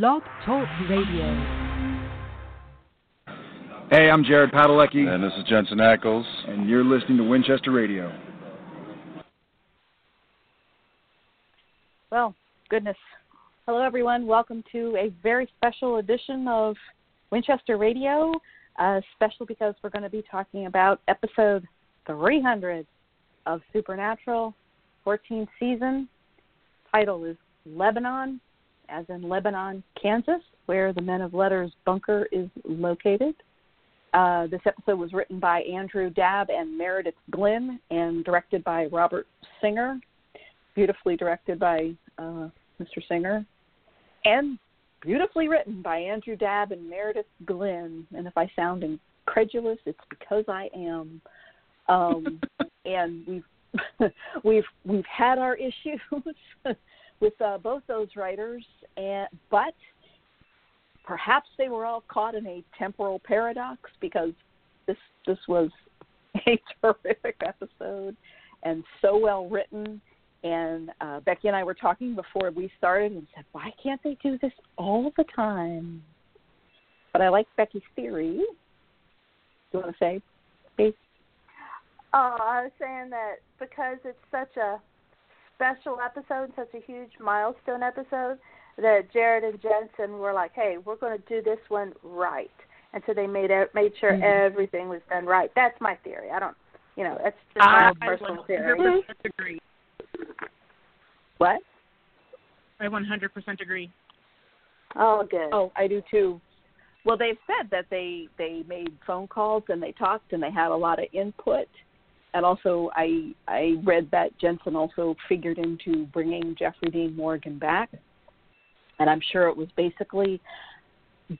Blog Talk Radio. Hey, I'm Jared Padalecki. And this is Jensen Ackles. And you're listening to Winchester Radio. Well, goodness. Hello, everyone. Welcome to a very special edition of Winchester Radio. Uh, special because we're going to be talking about episode 300 of Supernatural, 14th season. Title is Lebanon, as in Lebanon, Kansas, where the Men of Letters bunker is located. Uh, this episode was written by Andrew Dabb and Meredith Glynn and directed by Robert Singer. Beautifully directed by uh, Mr. Singer. And beautifully written by Andrew Dabb and Meredith Glynn. And if I sound incredulous, it's because I am. Um, and we've we've we've had our issues with uh, both those writers, and but perhaps they were all caught in a temporal paradox because this this was a terrific episode and so well written. And uh, Becky and I were talking before we started and said, why can't they do this all the time? But I like Becky's theory. Do you want to say? Oh, I was saying that because it's such a special episode, such a huge milestone episode, that Jared and Jensen were like, "Hey, we're going to do this one right," and so they made it, made sure mm-hmm. everything was done right. That's my theory. I don't, you know, that's just my I personal theory. agree. What? I 100% agree. Oh, good. Oh, I do too. Well, they've said that they they made phone calls and they talked and they had a lot of input and also I I read that Jensen also figured into bringing Jeffrey Dean Morgan back, and I'm sure it was basically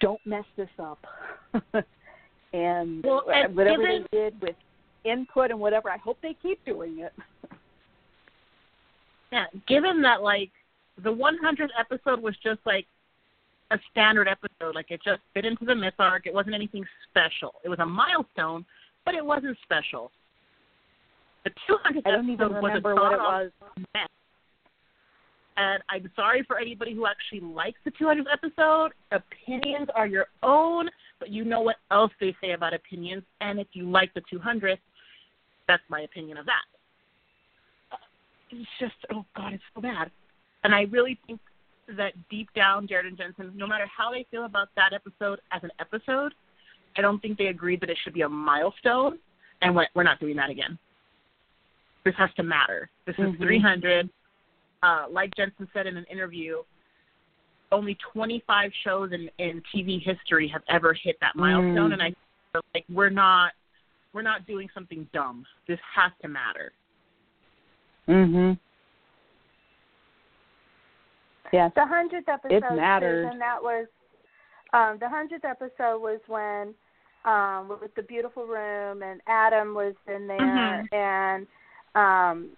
don't mess this up. and well, and whatever they did with input and whatever, I hope they keep doing it. yeah, given that like the 100th episode was just like a standard episode, like it just fit into the myth arc. It wasn't anything special. It was a milestone, but it wasn't special. The 200th I don't even episode remember was what it was. Mess. And I'm sorry for anybody who actually likes the 200th episode. Opinions are your own, but you know what else they say about opinions. And if you like the 200th, that's my opinion of that. Uh, it's just, oh God, it's so bad. And I really think that deep down, Jared and Jensen, no matter how they feel about that episode as an episode, I don't think they agreed that it should be a milestone. And we're not doing that again this has to matter. This is mm-hmm. 300. Uh, like Jensen said in an interview, only 25 shows in, in TV history have ever hit that milestone, mm. and I feel like we're not we're not doing something dumb. This has to matter. Mhm. Yes. The hundredth episode, it mattered. and that was um, the hundredth episode was when um, with the beautiful room, and Adam was in there, mm-hmm. and um,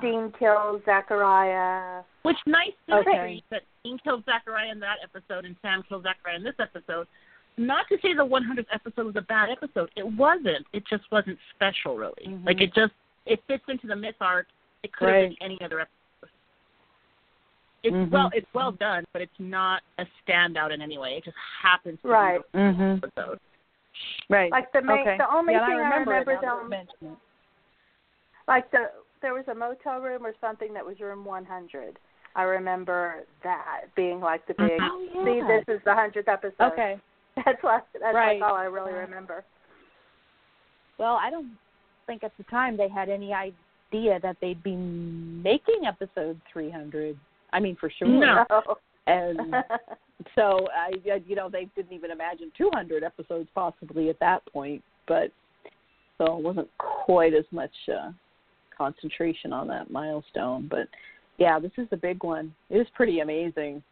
Dean kills Zachariah. Which nice okay. that Dean killed Zachariah in that episode and Sam killed Zachariah in this episode. Not to say the 100th episode was a bad episode. It wasn't. It just wasn't special, really. Mm-hmm. Like it just it fits into the myth arc. It could right. have been any other episode. It's mm-hmm. well, it's well done, but it's not a standout in any way. It just happens to right. be mm-hmm. episode. Right. Like the main, okay. the only yeah, thing I remember, I remember them like the there was a motel room or something that was room 100. I remember that being like the big. Oh, yeah. See, this is the hundredth episode. Okay. That's what. That's right. like all I really remember. Well, I don't think at the time they had any idea that they'd be making episode 300. I mean, for sure. No. And so I, you know, they didn't even imagine 200 episodes possibly at that point. But so it wasn't quite as much uh, concentration on that milestone. But yeah, this is the big one. It is pretty amazing.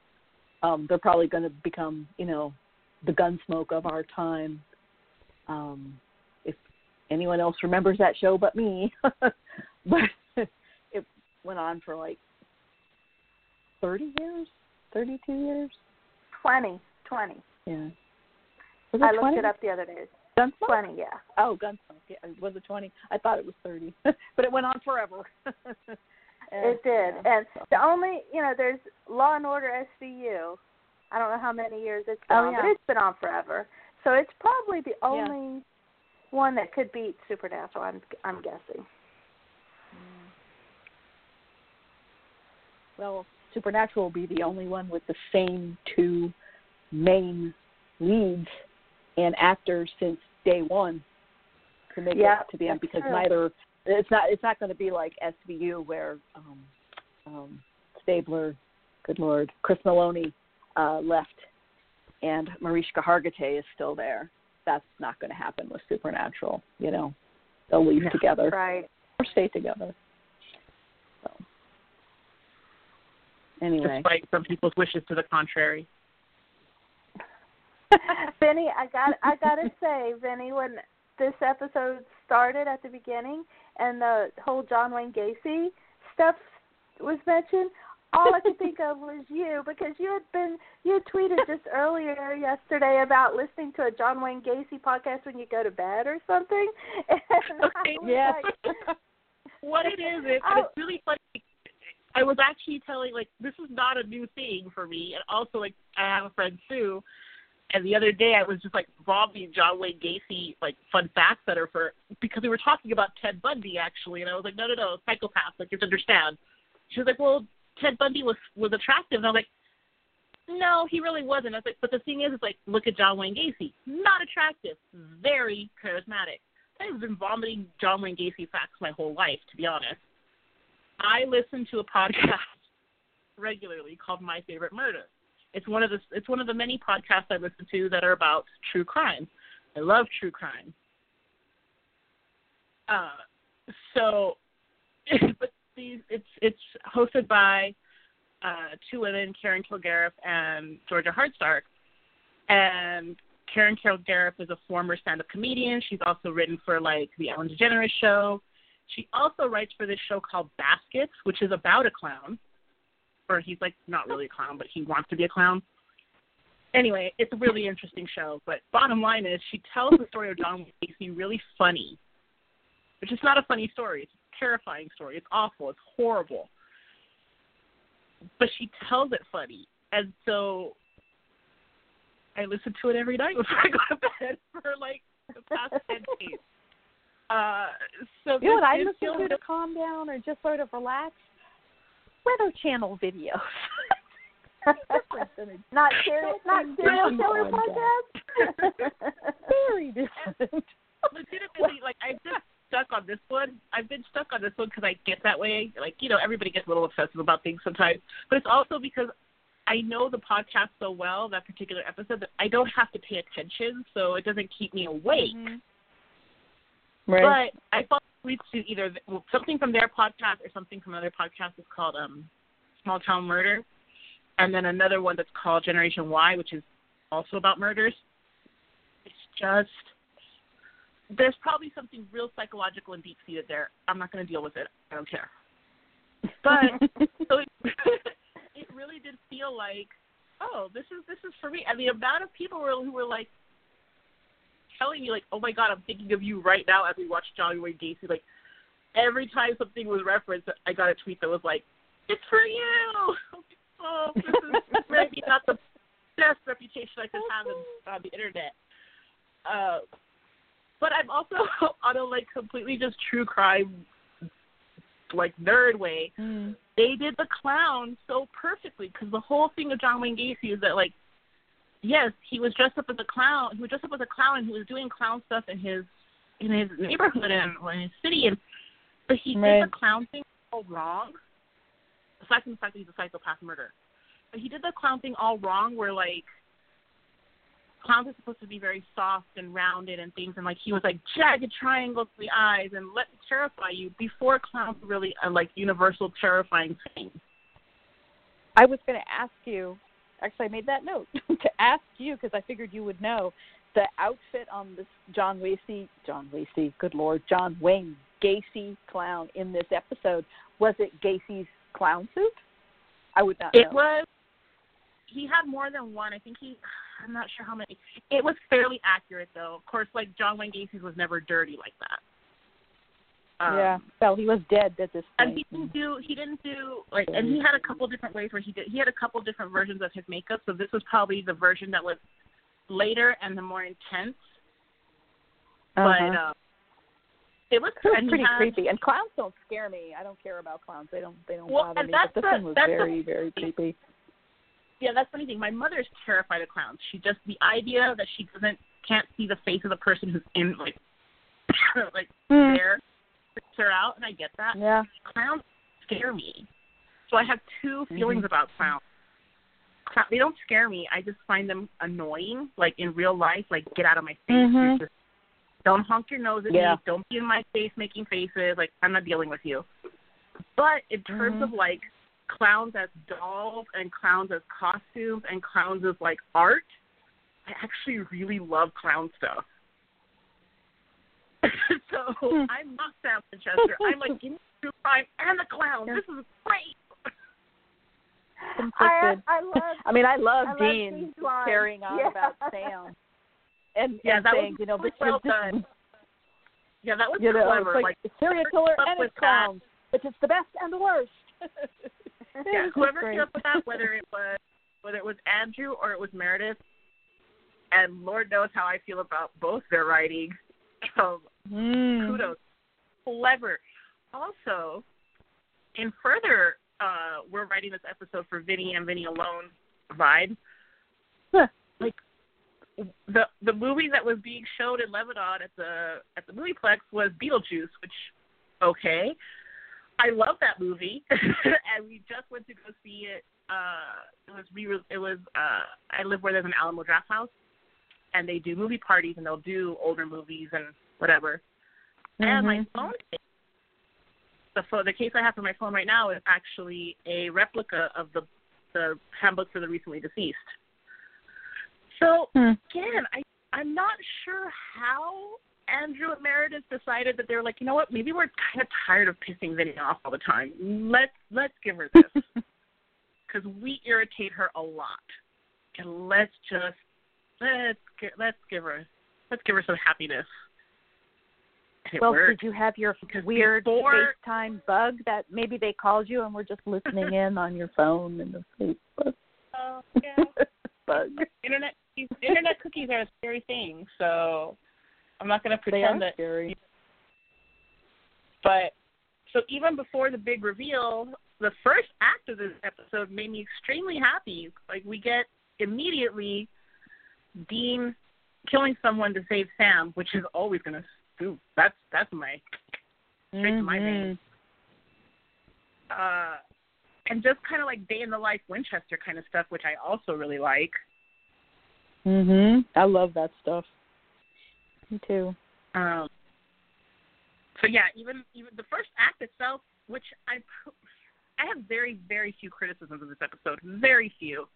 Um, they're probably going to become, you know, the gunsmoke of our time. Um, if anyone else remembers that show but me, but it went on for like 30 years, 32 years, 20, 20. Yeah. I 20? looked it up the other day. Gunsmoke? Twenty, yeah. Oh, Gunsmoke. Yeah, was it twenty? I thought it was thirty, but it went on forever. it did, yeah, and so. the only you know, there's Law and Order SVU, I don't know how many years it's oh, been Oh, on, yeah. but it's been on forever. So it's probably the Yeah. only one that could beat Supernatural. I'm I'm guessing. Hmm. Well, Supernatural will be the only one with the same two main leads and actors since day one to make Yeah, it to the end because true. neither it's not it's not going to be like SVU where um, um, Stabler, good lord, Chris Meloni uh, left and Mariska Hargitay is still there. That's not going to happen with Supernatural. You know, they'll leave Yeah. together Right. or stay together. So anyway, despite some people's wishes to the contrary. Vinny, I got I gotta say, Vinny, when this episode started at the beginning and the whole John Wayne Gacy stuff was mentioned, all I could think of was you because you had been you had tweeted just earlier yesterday about listening to a John Wayne Gacy podcast when you go to bed or something. And Okay, yes. like, what it is, it's really funny. I was actually telling like this is not a new thing for me, and also like I have a friend Sue, and the other day I was just like vomiting John Wayne Gacy like fun facts at her for because we were talking about Ted Bundy actually, and I was like, no, no, no, psychopath, like you understand. She was like, well, Ted Bundy was was attractive, and I was like. No, he really wasn't. I was like, but the thing is, it's like, look at John Wayne Gacy. Not attractive, very charismatic. I've been vomiting John Wayne Gacy facts my whole life, to be honest. I listen to a podcast regularly called My Favorite Murder. It's one of the it's one of the many podcasts I listen to that are about true crime. I love true crime. Uh, so, but these it's it's hosted by uh, two women, Karen Kilgariff and Georgia Hardstark, and Karen Kilgariff is a former stand-up comedian. She's also written for like the Ellen DeGeneres show. She also writes for this show called Baskets, which is about a clown, or he's like not really a clown, but he wants to be a clown. Anyway, it's a really interesting show. But bottom line is, she tells the story of John Gacy really funny, which is not a funny story. It's a terrifying story. It's awful. It's horrible. But she tells it funny, and so I listen to it every night before I go to bed for like the past ten days. Uh, so You know what I listen to to calm down or just sort of relax? Weather Channel videos. Different than a- not serial not serial Different killer podcast. podcast. Very different. legitimately like I've been stuck on this one. I've been stuck on this one because I get that way. Like you know, everybody gets a little obsessive about things sometimes, but it's also because I know the podcast so well that particular episode that I don't have to pay attention, so it doesn't keep me awake. Mm-hmm. Right. But I follow tweets to either well, something from their podcast or something from another podcast is called um Small Town Murder, and then another one that's called Generation Why, which is also about murders. It's just there's probably something real psychological and deep seated there. I'm not going to deal with it. I don't care. But so it, it really did feel like, oh, this is this is for me. And the amount of people were, who were like telling me like, oh my god, I'm thinking of you right now as we watch Johnny Wayne Gacy. Like every time something was referenced, I got a tweet that was like, it's for you. Oh, this is maybe not the best reputation I could have in, on the internet. Uh, but I'm also on a like completely just true crime like nerd way. Mm. They did the clown so perfectly because the whole thing of John Wayne Gacy is that like, yes, he was dressed up as a clown. He was dressed up as a clown and he was doing clown stuff in his in his neighborhood and or in his city and but he Right. did the clown thing all wrong. Aside from the fact that he's a psychopath murderer. But he did the clown thing all wrong where like clowns are supposed to be very soft and rounded and things and like he was like jagged triangles to the eyes and let me terrify you before clowns were really a like universal terrifying thing. I was going to ask you. Actually, I made that note to ask you because I figured you would know the outfit on this John Wacey, John Wacey, good lord, John Wayne Gacy clown in this episode. Was it Gacy's clown suit? I would not It know. was he had more than one. I think he I'm not sure how many. It was fairly accurate though. Of course like John Wayne Gacy's was never dirty like that. Um, yeah. Well, he was dead at this point. And he didn't do he didn't do like and he had a couple different ways where he did he had a couple different versions of his makeup. So this was probably the version that was later and the more intense. But Uh-huh. um it was, It was pretty had, creepy. And clowns don't scare me. I don't care about clowns. They don't. They don't Well, bother me. But this the- one was the- very, very creepy. Yeah, that's funny thing. My mother's terrified of clowns. She just the idea that she doesn't can't see the face of the person who's in like like Hmm. there freaks her out, and I get that. Yeah. Clowns scare me. So I have two feelings Mhm. about clowns. Clown, they don't scare me. I just find them annoying. Like in real life, like get out of my face. Mhm. Just- don't honk your nose at Yeah. me. Don't be in my face making faces. Like I'm not dealing with you. But in terms Mhm. of like clowns as dolls and clowns as costumes and clowns as like art, I actually really love clown stuff. so. I'm not Sam Winchester. I'm like, give me true crime and the clown. Yeah. This is great. I I love I mean, I love I Dean Dean's line. carrying on Yeah. about Sam. And, Yeah, and that was saying, you know, really this well is this done. Yeah, that was you know, clever. it's like, like serial killer and with it's clowns, but it's the best and the worst. yeah, whoever came up with that, whether it was whether it was Andrew or it was Meredith, and Lord knows how I feel about both their writing. So um, Mm. kudos, clever. Also, in further, uh, we're writing this episode for Vinny and Vinny alone vibe. Huh. Like the the movie that was being showed in Lebanon at the at the movieplex was Beetlejuice, which okay. I love that movie, and we just went to go see it. Uh, it was re- it was uh, I live where there's an Alamo Drafthouse, and they do movie parties and they'll do older movies and whatever. And my Mhm. phone, case, the phone, the case I have for my phone right now is actually a replica of the the handbook for the recently deceased. So Hmm. again, I I'm not sure how Andrew and Meredith decided that they were like, you know what, maybe we're kind of tired of pissing Vinny off all the time. Let's let's give her this because we irritate her a lot, and let's just let's let's give her let's give her some happiness. And it well, worked. did you have your weird before- FaceTime bug that maybe they called you and were just listening in on your phone and the Facebook Oh, yeah. bug? internet internet cookies are a scary thing, so I'm not going to pretend They are pretend that. scary. But so even before the big reveal, the first act of this episode made me extremely happy. Like we get immediately Dean killing someone to save Sam, which is always going to do. That's that's my straight to my vein. Mhm. uh, and just kind of like day in the life Winchester kind of stuff, which I also really like. Mhm. I love that stuff. Me too. Um, so yeah, even even the first act itself, which I I have very very few criticisms of this episode, very few.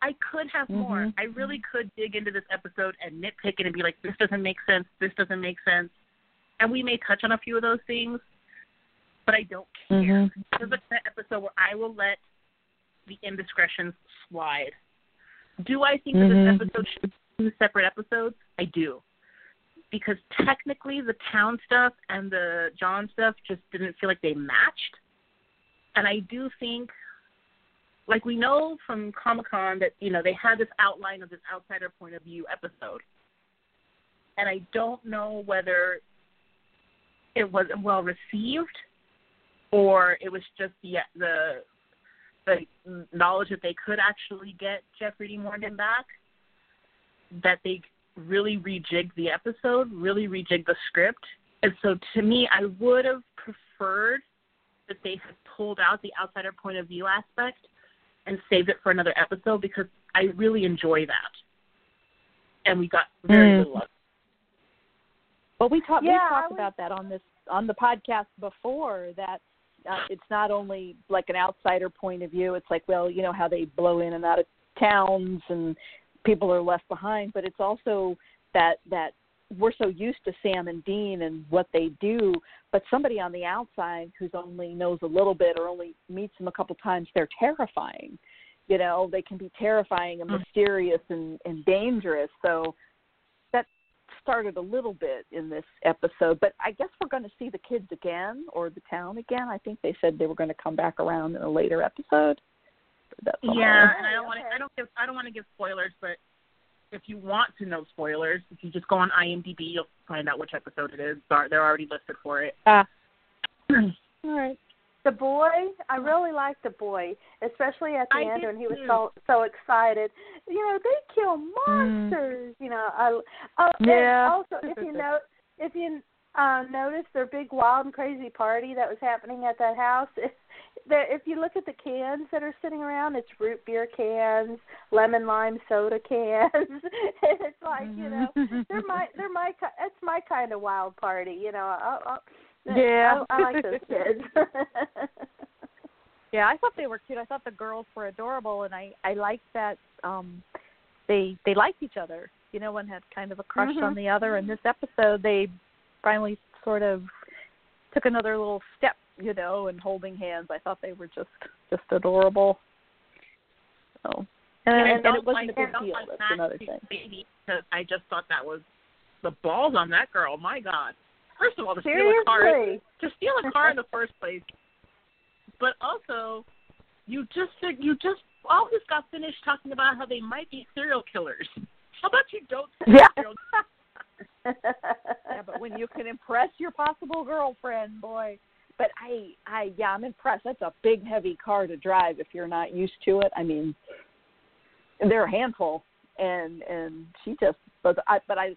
I could have more. Mhm. I really could dig into this episode and nitpick it and be like, this doesn't make sense. This doesn't make sense. And we may touch on a few of those things, but I don't care. Mhm. This is the kind of episode where I will let the indiscretions slide. Do I think that Mhm. this episode should be two separate episodes? I do. Because technically the town stuff and the John stuff just didn't feel like they matched. And I do think like we know from Comic Con that, you know, they had this outline of this outsider point of view episode. And I don't know whether it wasn't well received or it was just the the the knowledge that they could actually get Jeffrey Dean Morgan back that they really rejigged the episode, really rejigged the script. And so to me, I would have preferred that they had pulled out the outsider point of view aspect and saved it for another episode because I really enjoy that. And we got very Mm. little of it. Well, we talked Yeah, we talked was- about that on this on the podcast before that uh, it's not only like an outsider point of view. It's like, well, you know how they blow in and out of towns and people are left behind, but it's also that that we're so used to Sam and Dean and what they do, but somebody on the outside who's only knows a little bit or only meets them a couple times, they're terrifying. You know, they can be terrifying and Mm. mysterious and, and dangerous. So that started a little bit in this episode, but I guess we're going to see the kids again or the town again. I think they said they were going to come back around in a later episode. That's. Yeah, and I don't want to. I don't give. I don't want to give spoilers, but if you want to know spoilers, if you just go on IMDb, you'll find out which episode it is. They're already listed for it. Ah. all right. The boy, I really liked the boy, especially at the I end when he was so so excited. You know, they kill monsters. You know, I oh, Yeah. also, if you know, if you uh, notice their big wild and crazy party that was happening at that house. there, if you look at the cans that are sitting around, it's root beer cans, lemon lime soda cans. and it's like you know, they're my they're my it's my kind of wild party. You know, I, I, Yeah. I, I like those kids. Yeah, I thought they were cute. I thought the girls were adorable, and I I liked that um they they liked each other. You know, one had kind of a crush Mhm. on the other. And this episode, they finally sort of took another little step. You know, and holding hands. I thought they were just just adorable. So, and, I and, and it wasn't like, a big deal. That's another thing. Baby, because I just thought that was the balls on that girl. My God. First of all, to steal a car, Seriously. to steal a car in the first place, but also you just said you just all just got finished talking about how they might be serial killers. How about you don't Yeah. serial yeah, but when you can impress your possible girlfriend, boy. But I, I, yeah, I'm impressed. That's a big, heavy car to drive if you're not used to it. I mean, they're a handful, and and she just, but I, but I,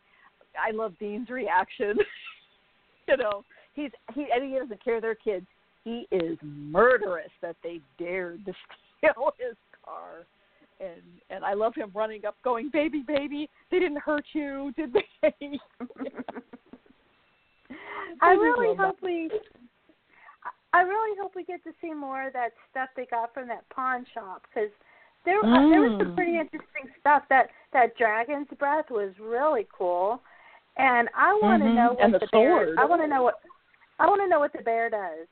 I love Dean's reaction. you know, he's he and he doesn't care they're kids. He is murderous that they dared to steal his car. And and I love him running up, going, "Baby, baby, they didn't hurt you, did they?" I really hope we. I really hope we get to see more of that stuff they got from that pawn shop because there uh, there was some Mm. pretty interesting stuff. That that dragon's breath was really cool, and I want to Mhm. know what And the bear. sword. I want to know what I want to know what the bear does.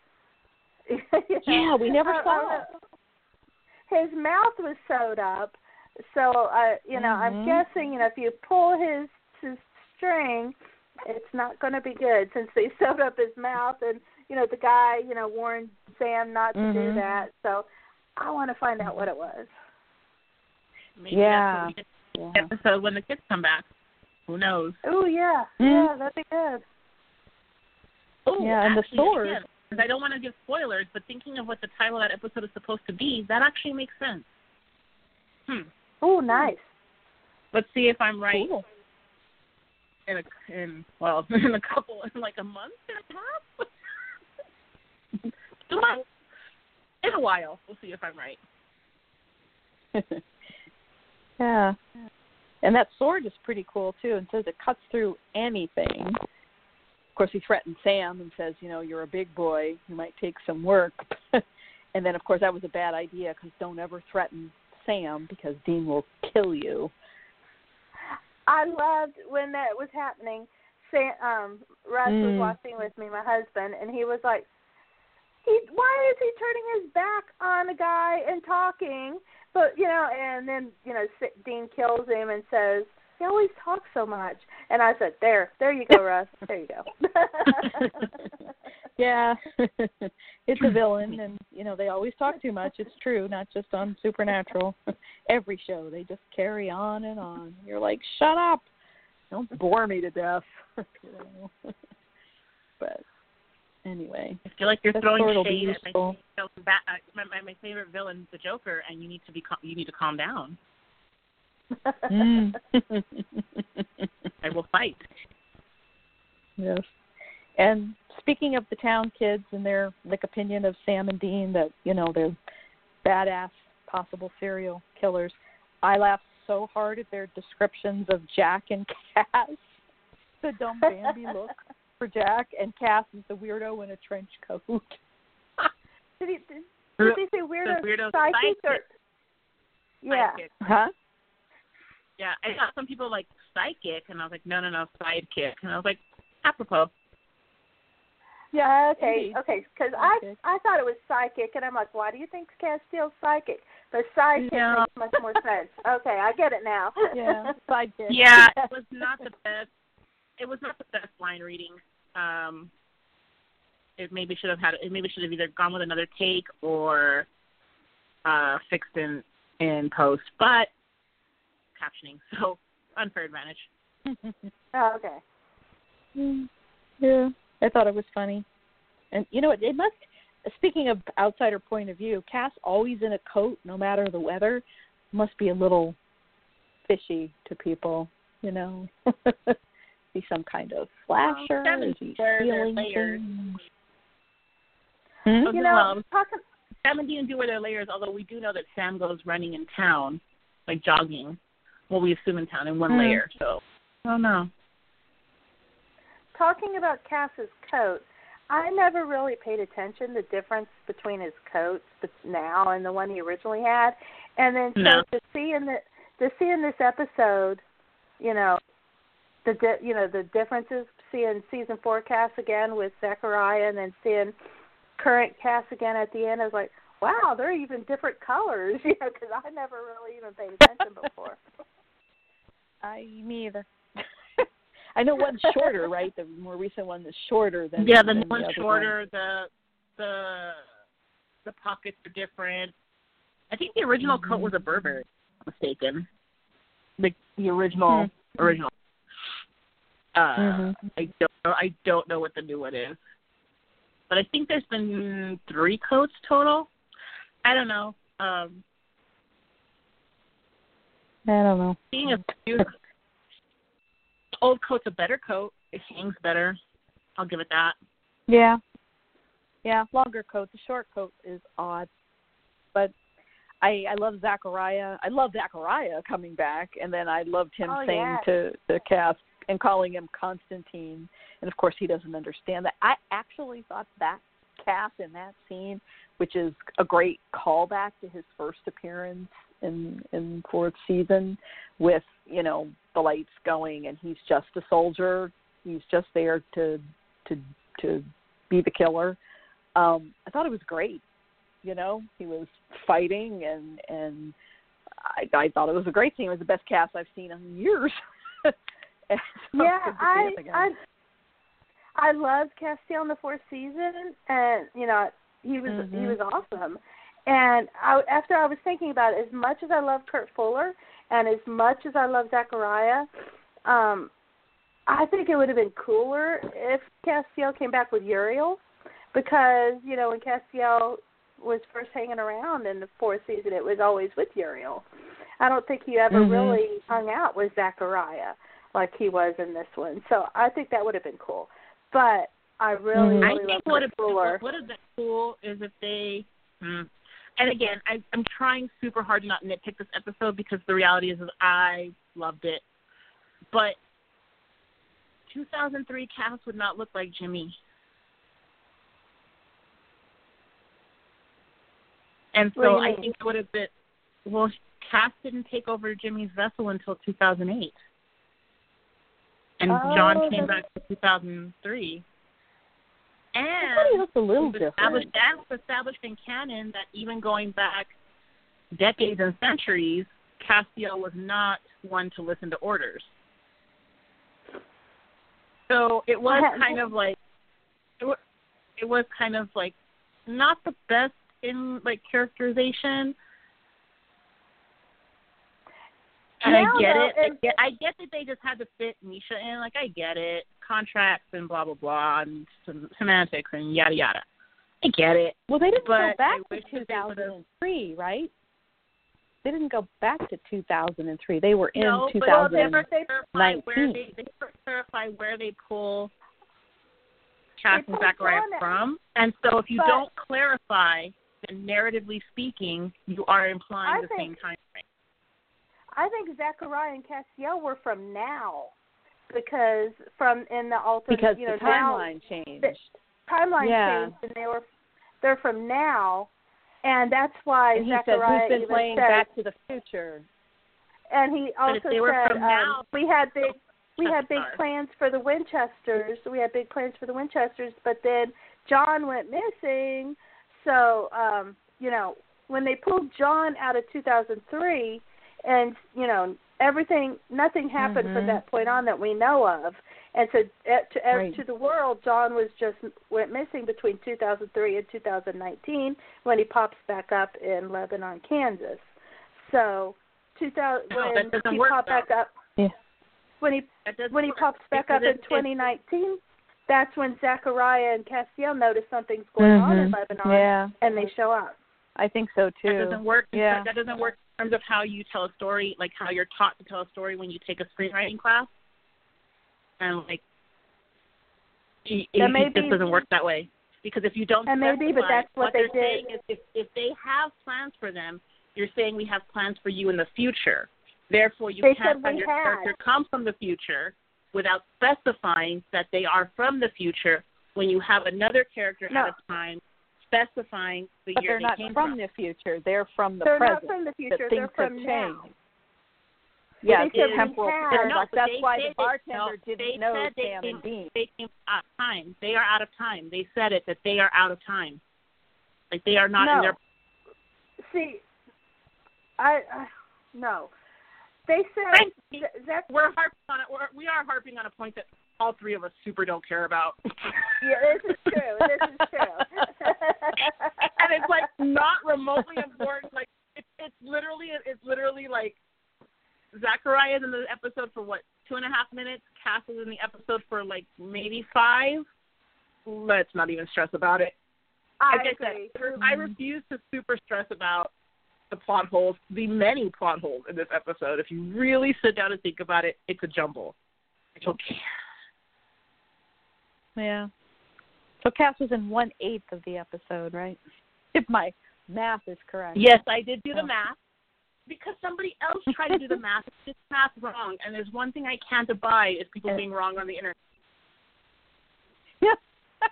You know? Yeah, we never I- I saw wanna- His mouth was sewed up, so I, you know, I'm Mhm. guessing, you know, if you pull his his string, it's not going to be good since they sewed up his mouth and you know the guy you know warned Sam not to do Mhm. that. So I want to find out what it was. Maybe Yeah. that's what we get episode when the kids come back. Who knows? Oh yeah, Mm. yeah, that'd be good. Oh, Yeah, and the actually, sword. again, 'cause I don't want to give spoilers, but thinking of what the title of that episode is supposed to be, that actually makes sense. Hmm. Oh, nice. Let's see if I'm right Cool. in a in well in a couple in like a month and a half. Two months. In a while, we'll see if I'm right. yeah. And that sword is pretty cool too, and says it cuts through anything. Of course, he threatens Sam and says, "You know, you're a big boy. You might take some work." and then, of course, that was a bad idea because don't ever threaten Sam because Dean will kill you. I loved when that was happening. Sam, um, Russ was Mm. watching with me, my husband, and he was like, "He, why is he turning his back on a guy and talking?" But you know, and then you know, S- Dean kills him and says, "He always talks so much." And I said, "There, there you go, Russ. There you go." yeah, it's a villain, and you know they always talk too much. It's true, not just on Supernatural. Every show they just carry on and on. You're like, shut up! Don't bore me to death. you know. but anyway, I feel like you're throwing sword will be shade at my, useful. favorite bat- uh, my, my my favorite villain, the Joker, and you need to be cal- you need to calm down. mm. I will fight. yes. And speaking of the town kids and their like opinion of Sam and Dean that you know they're badass possible serial killers, I laughed so hard at their descriptions of Jack and Cass. The dumb Bambi look for Jack, and Cass is the weirdo in a trench coat. did he did, did he say weirdo, The weirdo psychic or? sidekick. Yeah. Sidekick. Huh? Yeah, I got some people like psychic, and I was like, no, no, no, sidekick, and I was like, apropos. Yeah. Okay. Indeed. Okay. Because I I thought it was psychic, and I'm like, why do you think Castiel's psychic? But psychic Yeah. makes much more sense. Okay, I get it now. Yeah, sidekick. Yeah, it was not the best. It was not the best line reading. Um, it maybe should have had it maybe should have either gone with another take or uh, fixed in in post, but captioning, so unfair advantage. Oh, okay. Mm, yeah, I thought it was funny, and you know it, it must. Speaking of outsider point of view, Cass always in a coat, no matter the weather, must be a little fishy to people. You know, be some kind of slasher. Well, Is he their stealing layers. things? Hmm? You know, Um, talking Sam and Dean do wear their layers, although we do know that Sam goes running in town, like jogging. Well, we assume in town in one Hmm. layer. So, I don't know. talking about Cass's coat, I never really paid attention the difference between his coats now and the one he originally had. And then so No. to see in the to see in this episode, you know, the di- you know the differences. Seeing season four Cass again with Zachariah, and then seeing current Cass again at the end, I was like, wow, they're even different colors. You know, because I never really even paid attention before. I me either. I know one's shorter, right? The more recent one is shorter than yeah, the than one's other shorter. The the the pockets are different. I think the original Mm-hmm. coat was a Burberry. I'm mistaken. The the original Hmm. original. Uh, Mhm. I don't know. I don't know what the new one is, but I think there's been three coats total. I don't know. Um, I don't know. seeing a few old coat's a better coat. It hangs better. I'll give it that. Yeah. Yeah, longer coat. The short coat is odd. But I I love Zachariah. I love Zachariah coming back and then I loved him Oh, saying yeah. to the Cass and calling him Constantine. And of course he doesn't understand that. I actually thought that Cass in that scene, which is a great callback to his first appearance in in fourth season with, you know, the lights going and he's just a soldier. He's just there to to to be the killer. Um, I thought it was great. You know, he was fighting and and I, I thought it was a great scene. It was the best Cass I've seen in years. Yeah, good to see I. I I loved Castiel in the fourth season, and you know he was he Mhm. was awesome. And I, after I was thinking about it, as much as I love Kurt Fuller and as much as I love Zachariah, um, I think it would have been cooler if Castiel came back with Uriel, because you know when Castiel was first hanging around in the fourth season, it was always with Uriel. I don't think he ever Mhm. really hung out with Zachariah like he was in this one. So I think that would have been cool. But I really, Mhm. I think love what would Fuller. what would have been cool is if they. Hmm. And again, I, I'm trying super hard to not nitpick this episode because the reality is, is I loved it, but 2003 Cass would not look like Jimmy. And so I think it would have been well. Cass didn't take over Jimmy's vessel until 2008, and Oh, John came that's- back to 2003. And he a little established, that's established in canon that even going back decades and centuries, Castiel was not one to listen to orders. So it was kind of like it was, it was kind of like not the best in like characterization. And I get it. I get, I get that they just had to fit Misha in. Like I get it, contracts and blah blah blah and sem- semantics and yada yada. I get it. Well, they didn't But go back to wish that they would've- 2003, right? They didn't go back to 2003. They were in no, but 2000. they'll never clarify where they they clarify where they pull Cass They and Zachariah from. And so if you but- don't clarify, then narratively speaking, you are implying I the think- same time frame. I think Zachariah and Castiel were from now because from in the alternate, because you know, the now timeline changed. the timeline Yeah. changed and they were they're from now, and that's why and he said, Zachariah "Who's been playing said, Back to the Future?" and he But if also they were said from um, now- we had big we had big plans for the Winchesters. We had big plans for the Winchesters, but then John went missing. So, um, you know, when they pulled John out of 2003, and you know everything, nothing happened from Mhm. that point on that we know of. And so uh, to uh, Right. to the world, John was just went missing between 2003 and 2019 when he pops back up in Lebanon, Kansas. So 2000 No, when he work, popped though. back up Yeah. when he when he work, pops back because up in it's- it's- 2019, that's when Zachariah and Castiel notice something's going on in Mhm. Lebanon, Yeah, and they show up. I think so too. That doesn't work. Yeah. That doesn't work in terms of how you tell a story, like how you're taught to tell a story when you take a screenwriting class. And like, it, it, That may it just doesn't work that way. Because if you don't, And maybe, but that's what they they're did. saying is if if they have plans for them, you're saying we have plans for you in the future. Therefore, you They can't have your had. character come from the future without specifying that they are from the future. When you have another character No. at a time specifying the But year they're they not came from the future. They're from the they're present. not from the future. things They're from have now. changed. Yes, They said temporal had- paradox. No, That's why said the it- bartender no, didn't know said they Sam came, and Dean. They came out of time. They are out of time. They said it that they are out of time. Like they are not no. in their. See, I, I no. They said Frankly, Z- Zach. We're harping on it. We're, we are harping on a point that all three of us super don't care about. Yeah, this is true. This is true. And it's like not remotely important. Like it's it's literally it's literally like Zachariah's in the episode for what two and a half minutes. Cass is in the episode for like maybe five. Let's not even stress about it. I Like I agree. said, I mm-hmm. refuse to super stress about the plot holes, the many plot holes in this episode. If you really sit down and think about it, it's a jumble. I don't care. Yeah. So Cass was in one eighth of the episode, right? If my math is correct. Yes, I did do the math because somebody else tried to do the math. It's math wrong. And there's one thing I can't abide is people being wrong on the internet. Yeah.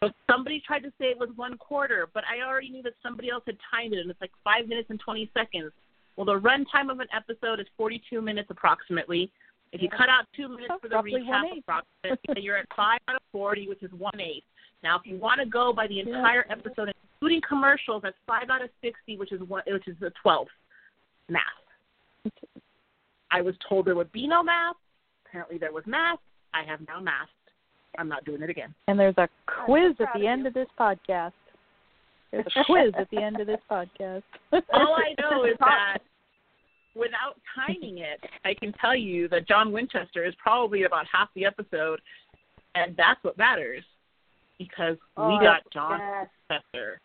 So somebody tried to say it was one quarter, but I already knew that somebody else had timed it, and it's like five minutes and twenty seconds. Well, the run time of an episode is forty-two minutes approximately. If you cut out two minutes Oh, for the recap, approximately, you're at five out of forty, which is one eighth. Now, if you want to go by the Yeah. entire episode, including commercials, that's five out of sixty, which is one, which is the twelfth math. I was told there would be no math. Apparently, there was math. I have now mathed. I'm not doing it again. And there's a quiz at the of end you. of this podcast. There's a quiz at the end of this podcast. All I know is that without timing it, I can tell you that John Winchester is probably about half the episode, and that's what matters because Oh, we got John yes. Winchester.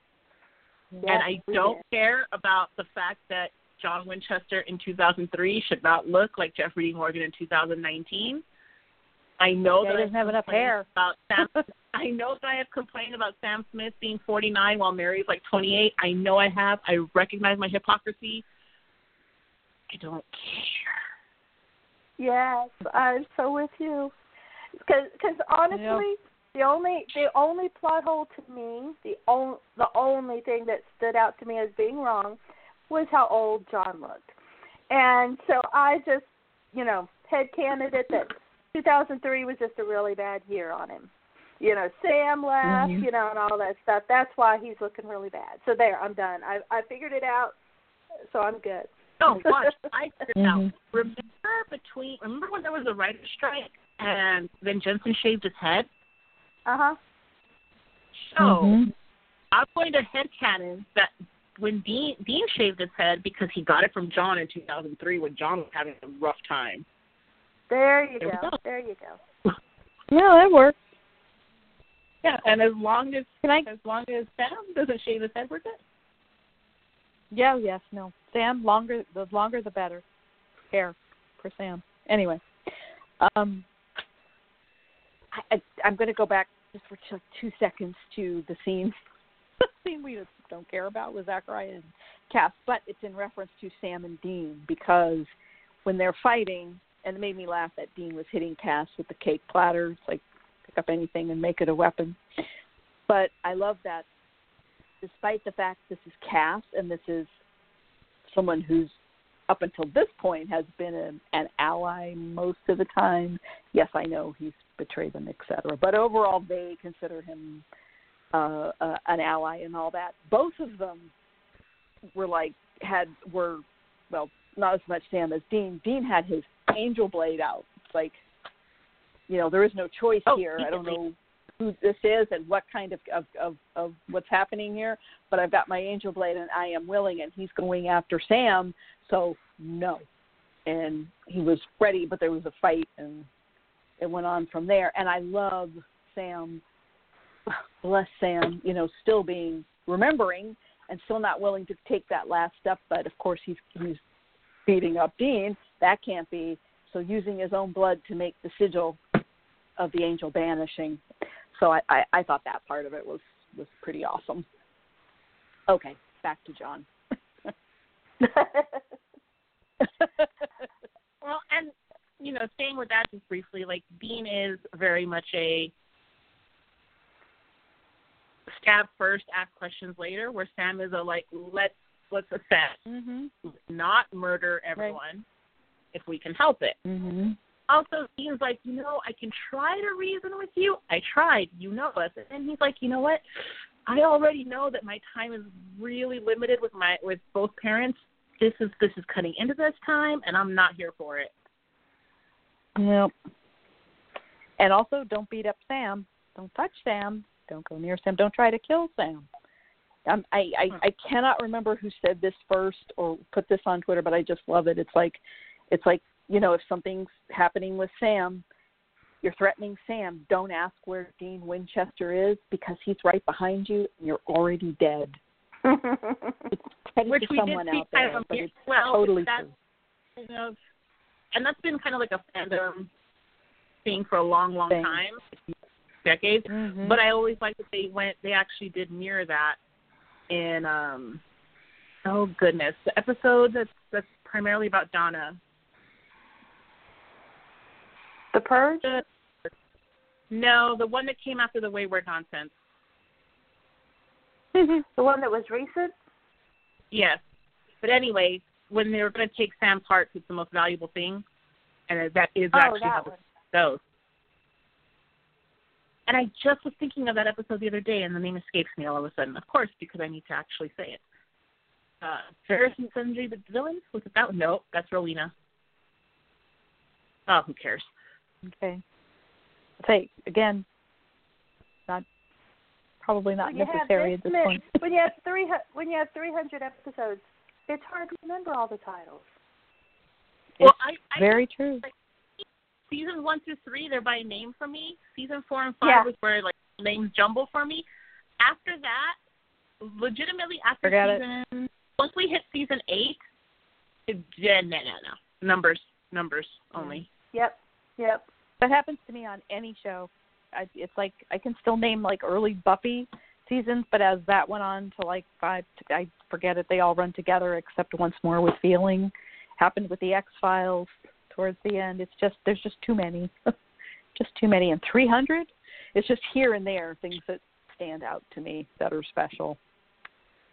Yes, and I don't did. care about the fact that John Winchester in 2003 should not look like Jeffrey Morgan in 2019. I know Yeah, that I doesn't have enough hair. About Sam, I know that I have complained about Sam Smith being 49 while Mary's like 28. I know I have. I recognize my hypocrisy. I don't care. Yes, I'm so with you. Because honestly, the only the only plot hole to me, the only the only thing that stood out to me as being wrong, was how old John looked, and so I just, you know, headcanoned that 2003 was just a really bad year on him. You know, Sam left, Mhm. you know, and all that stuff. That's why he's looking really bad. So there, I'm done. I I figured it out, so I'm good. No, watch. I figured it out. Mhm. Remember between remember when there was a writer's strike and then Jensen shaved his head? Uh huh. So Mhm. I'm going to headcanon that when Dean Dean shaved his head because he got it from John in 2003 when John was having a rough time. There you There go. go. There you go. Yeah, that works. Yeah, and as long as Can I? as long as Sam doesn't shave his head, we're good. Yeah. Yes. No. Sam. Longer. The longer, the better. Hair for Sam. Anyway, um, I, I'm going to go back just for two seconds to the scene, the scene we just don't care about with Zachariah and Cass, but it's in reference to Sam and Dean because when they're fighting, and it made me laugh that Dean was hitting Cass with the cake platter. It's like pick up anything and make it a weapon. But I love that despite the fact this is Cass and this is someone who's up until this point has been an, an ally most of the time. Yes, I know he's betrayed them, etc. But overall, they consider him uh, uh, an ally and all that. Both of them were like had were well, not as much Sam as Dean. Dean had his angel blade out. It's like you know there is no choice Oh, here. I don't know who this is and what kind of, of of of what's happening here, but I've got my angel blade and I am willing, and he's going after Sam. So no, and he was ready, but there was a fight, and it went on from there. And I love Sam, bless Sam, you know, still being remembering and still not willing to take that last step. But of course, he's he's beating up Dean. That can't be. So using his own blood to make the sigil of the angel banishing. So I, I, I thought that part of it was was pretty awesome. Okay, back to John. Well, and you know, staying with that just briefly, like Dean is very much a stab first, ask questions later, where Sam is a like let's let's assess, mhm. not murder everyone if we can help it. Mhm. Also, Dean's like, you know, I can try to reason with you. I tried, you know us, and he's like, you know what? I already know that my time is really limited with my with both parents. This is this is cutting into this time, and I'm not here for it. Yep. And also, don't beat up Sam. Don't touch Sam. Don't go near Sam. Don't try to kill Sam. Um, I, I I cannot remember who said this first or put this on Twitter, but I just love it. It's like, it's like you know, if something's happening with Sam, you're threatening Sam. Don't ask where Dean Winchester is because he's right behind you, and you're already dead. Which we someone did see out kind there, of but it's well, totally that's true. kind of, and that's been kind of like a fandom thing for a long, long Thing. time, decades. Mhm. But I always like that they went. They actually did mirror that in. um Oh goodness, the episode that's that's primarily about Donna. the Purge. The, no, the one that came after the Wayward Nonsense. The one that was recent. Yes, but anyway, when they were going to take Sam's heart, it's the most valuable thing, and that is Oh, actually how that this one. goes. And I just was thinking of that episode the other day, and the name escapes me all of a sudden. Of course, because I need to actually say it. Uh, Ferris and Sundry the villains? Was it that one? No, that's Rowena. Oh, who cares? Okay. Say again, not probably not when necessary at this this point. when you have three when you have three hundred episodes, it's hard to remember all the titles. Well, I, I Very true. seasons one through three, they're by name for me. Season four and five Yeah. was where like names jumble for me. After that, legitimately after Forget it. season, once we hit season eight, it, yeah, no, no, no, numbers, numbers only. Mm-hmm. Yep. Yep. That happens to me on any show. I, it's like I can still name like early Buffy seasons, but as that went on to like five, I forget it. They all run together except once more with feeling. Happened with the X Files towards the end. It's just there's just too many, just too many, and 300. It's just here and there things that stand out to me that are special.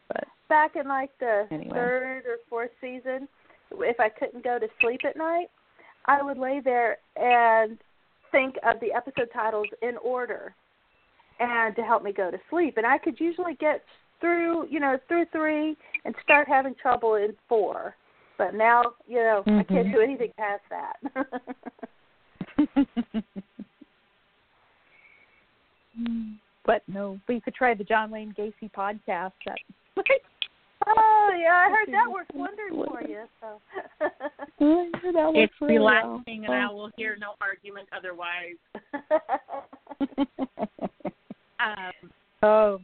But Back in like the Anyway. third or fourth season, if I couldn't go to sleep at night, I would lay there and think of the episode titles in order, and to help me go to sleep. And I could usually get through, you know, through three and start having trouble in four. But now, you know, I can't Mhm. do anything past that. but no, but you could try the John Wayne Gacy podcast. That oh yeah, I heard that works wonders for you. So. that It's works really well. relaxing, and I will hear no argument otherwise. Um, oh,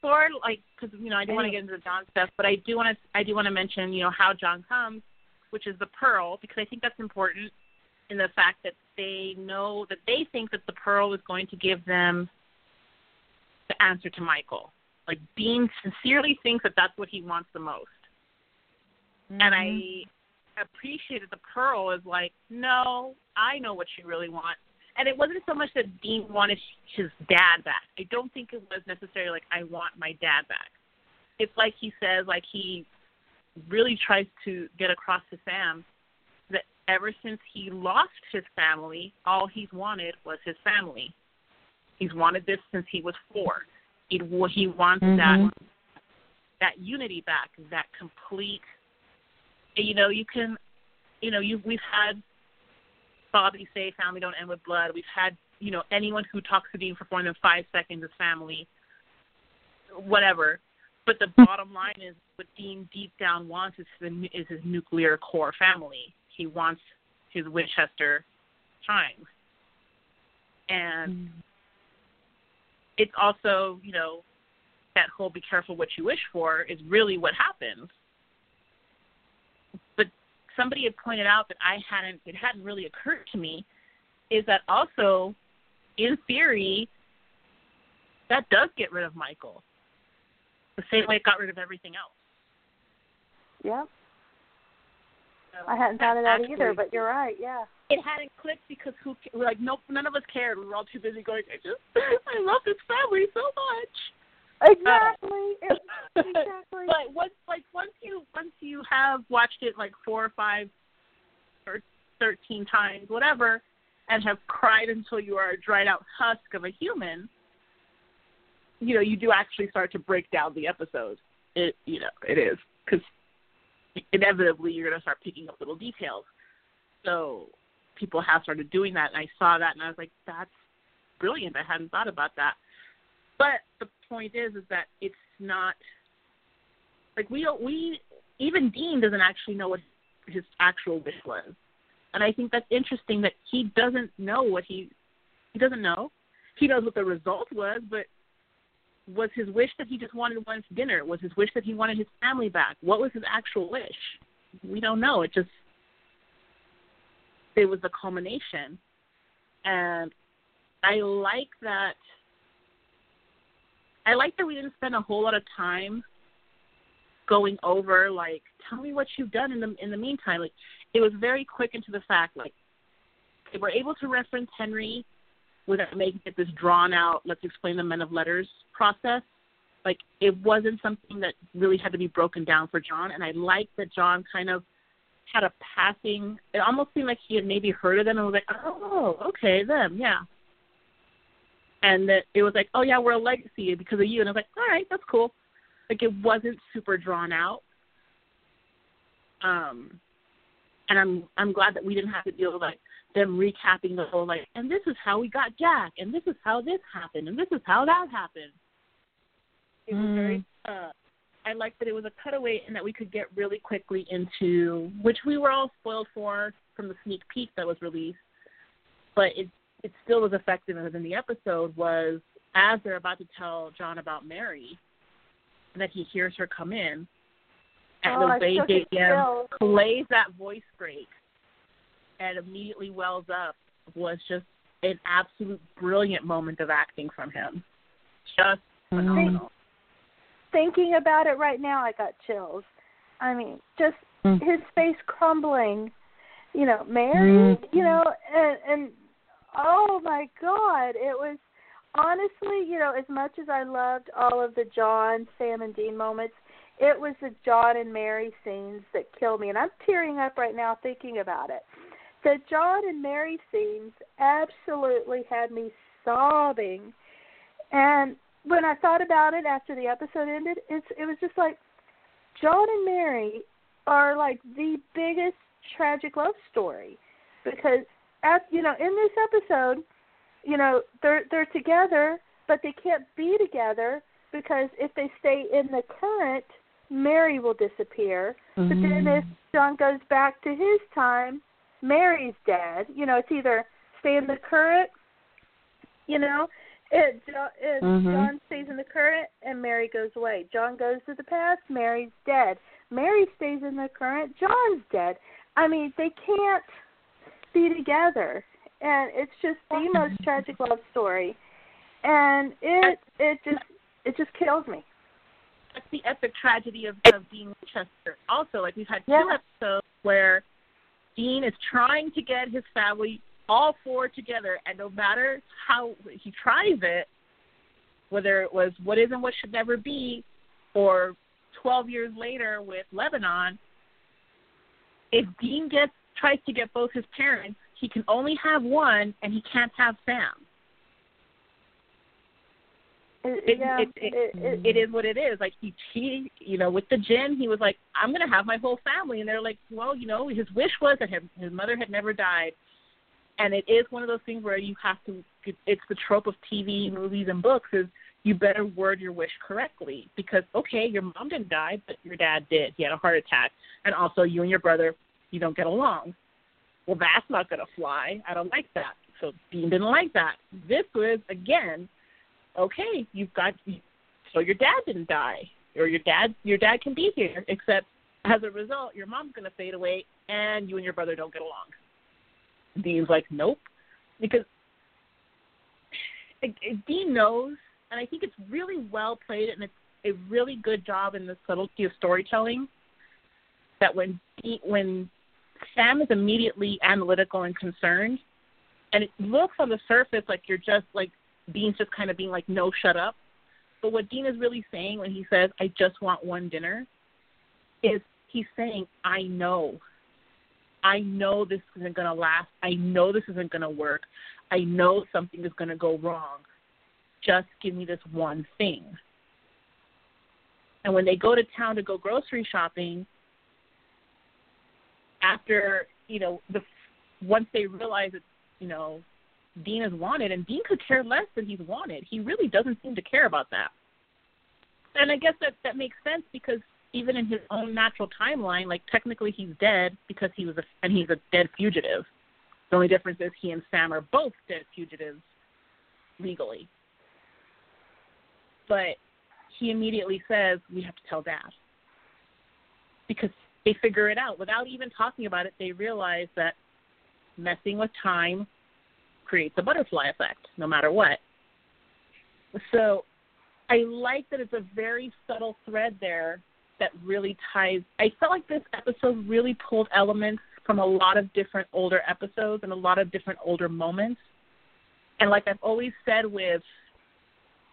for like because you know I do want to get into the John stuff, but I do want to I do want to mention you know how John comes, which is the pearl, because I think that's important in the fact that they know that they think that the pearl is going to give them the answer to Michael. Like Dean sincerely thinks that that's what he wants the most, and Mm-hmm. I appreciated the pearl is like, no, I know what you really want. And it wasn't so much that Dean wanted his dad back. I don't think it was necessarily like I want my dad back. It's like he says, like he really tries to get across to Sam that ever since he lost his family, all he's wanted was his family. He's wanted this since he was four. It he wants Mhm. that that unity back, that complete. You know, you can, you know, you we've had Bobby say family don't end with blood. We've had you know anyone who talks to Dean for more than five seconds is family. Whatever. But the bottom line is what Dean deep down wants is his, is his nuclear core family. He wants his Winchester time. And it's also, you know, that whole be careful what you wish for is really what happens. Somebody had pointed out that I hadn't it hadn't really occurred to me is that also in theory that does get rid of Michael. The same way it got rid of everything else. Yep. So I hadn't thought of that either, but you're right. Yeah. It hadn't clicked because who like nope, none of us cared. We were all too busy going. I just I love this family so much. Exactly. Uh, exactly. but once like once you once you have watched it like four or five or thirteen times, whatever, and have cried until you are a dried out husk of a human, you know, you do actually start to break down the episode. It you know, it is because inevitably you're going to start picking up little details. So people have started doing that, and I saw that, and I was like, that's brilliant. I hadn't thought about that. But the point is, is that it's not like we don't we even Dean doesn't actually know what his actual wish was, and I think that's interesting that he doesn't know what he he doesn't know. He knows what the result was, but was his wish that he just wanted one dinner? Was his wish that he wanted his family back? What was his actual wish? We don't know. It just it was a culmination, and I like that I like that we didn't spend a whole lot of time going over like tell me what you've done in the in the meantime. Like it was very quick into the fact like they were able to reference Henry without making it this drawn out let's explain the men of letters process. Like it wasn't something that really had to be broken down for John and I like that John kind of had a passing it almost seemed like he had maybe heard of them and was like, Oh, okay, them, yeah and that it was like, oh yeah, we're a legacy because of you, and I was like, all right, that's cool. Like it wasn't super drawn out. Um, and I'm I'm glad that we didn't have to deal with like them recapping the whole like, and this is how we got Jack, and this is how this happened, and this is how that happened. It was mm. very. Uh, I liked that it was a cutaway and that we could get really quickly into which we were all spoiled for from the sneak peek that was released, but it it still was effective in the episode was as they're about to tell John about Mary, that he hears her come in, and oh, the way JM plays that voice break and immediately wells up was just an absolute brilliant moment of acting from him. Just phenomenal. Thinking about it right now, I got chills. I mean, just mm. his face crumbling. You know, Mary. Mm. You know, and and oh my god, it was honestly, you know, as much as I loved all of the John, Sam, and Dean moments, it was the John and Mary scenes that killed me, and I'm tearing up right now thinking about it. The John and Mary scenes absolutely had me sobbing, and when I thought about it after the episode ended, it's it was just like John and Mary are like the biggest tragic love story because you know in this episode, you know they're they're together, but they can't be together because if they stay in the current, Mary will disappear. Mm-hmm. But then if John goes back to his time, Mary's dead. You know, it's either stay in the current, you know, it, it mm-hmm. John stays in the current and Mary goes away. John goes to the past, Mary's dead. Mary stays in the current, John's dead. I mean, they can't be together, and it's just the most tragic love story, and it it just it just kills me. That's the epic tragedy of, of Dean Winchester. Also, like we've had two yeah. episodes where Dean is trying to get his family all four together, and no matter how he tries it, whether it was what is and what should never be, or 12 years later with Lebanon, if Dean gets tries to get both his parents, he can only have one, and he can't have Sam. It, yeah, it, it, it, it is what it is. Like he, he, you know, with the gin, he was like, "I'm gonna have my whole family," and they're like, "Well, you know, his wish was that his, his mother had never died." And it is one of those things where you have to. It's the trope of TV, movies, and books is you better word your wish correctly because okay, your mom didn't die, but your dad did. He had a heart attack, and also you and your brother you don't get along. Well, that's not going to fly. I don't like that. So Dean didn't like that. This was again, okay, you've got so your dad didn't die, or your dad your dad can be here, except as a result, your mom's going to fade away, and you and your brother don't get along. Dean's like, nope, because Dean knows, and I think it's really well played, and it's a really good job in the subtlety of storytelling. That when Dean, when Sam is immediately analytical and concerned, and it looks on the surface like you're just like Dean's just kind of being like, no, shut up. But what Dean is really saying when he says, I just want one dinner, is he's saying, I know. I know this isn't going to last. I know this isn't going to work. I know something is going to go wrong. Just give me this one thing. And when they go to town to go grocery shopping, after, you know, the once they realize that, you know, Dean is wanted, and Dean could care less that he's wanted. He really doesn't seem to care about that. And I guess that that makes sense because even in his own natural timeline, like technically he's dead because he was a and he's a dead fugitive. The only difference is he and Sam are both dead fugitives legally. But he immediately says, We have to tell dad. Because they figure it out. Without even talking about it, they realize that messing with time creates a butterfly effect, no matter what. So I like that it's a very subtle thread there that really ties. I felt like this episode really pulled elements from a lot of different older episodes and a lot of different older moments. And like I've always said with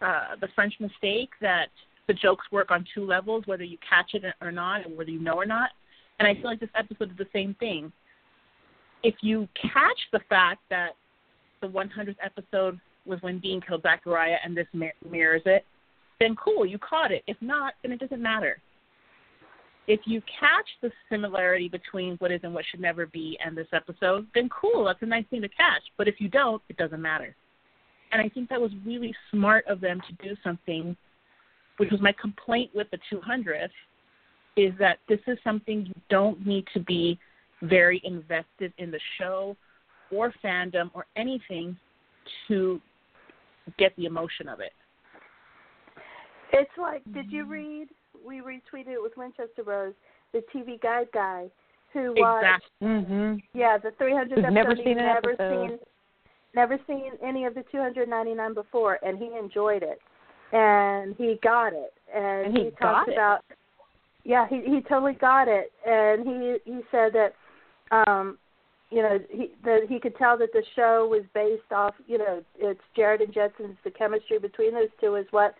uh, the French mistake, that the jokes work on two levels, whether you catch it or not, and whether you know or not. And I feel like this episode is the same thing. If you catch the fact that the 100th episode was when Dean killed Zachariah and this mirrors it, then cool, you caught it. If not, then it doesn't matter. If you catch the similarity between what is and what should never be and this episode, then cool, that's a nice thing to catch. But if you don't, it doesn't matter. And I think that was really smart of them to do something, which was my complaint with the 200th, is that this is something you don't need to be very invested in the show or fandom or anything to get the emotion of it. It's like, did you read? We retweeted it with Winchester Rose, the TV guide guy, who watched. Exactly. Mm-hmm. Yeah, the 300th episode. Never seen an never episode. seen, never seen any of the 299 before, and he enjoyed it, and he got it, and, And he talked got it? about. Yeah, he he totally got it, and he he said that, um, you know, he that he could tell that the show was based off, you know, it's Jared and Jensen's the chemistry between those two is what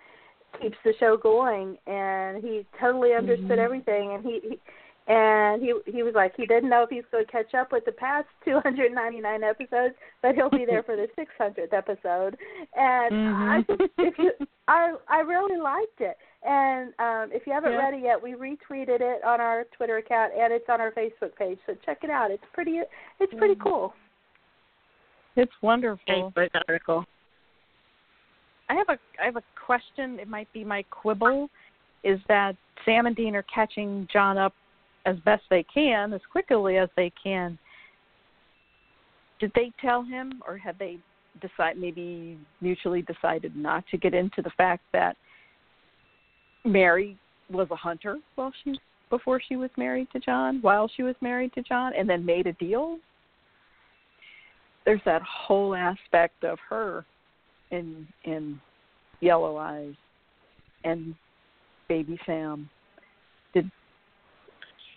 keeps the show going, and he totally understood Mhm. everything, and he, he and he he was like he didn't know if he was going to catch up with the past 299 episodes, but he'll be there for the 600th episode. And I Mhm. just if you, I I really liked it. And um if you haven't Yeah. read it yet, we retweeted it on our Twitter account and it's on our Facebook page. So check it out. It's pretty it's pretty cool. It's wonderful. Thanks for that article. I have a I have a question. It might be my quibble. Is that Sam and Dean are catching John up as best they can, as quickly as they can. Did they tell him, or had they decide maybe mutually decided not to get into the fact that Mary was a hunter while she before she was married to John, while she was married to John, and then made a deal? There's that whole aspect of her in in Yellow Eyes and Baby Sam. Did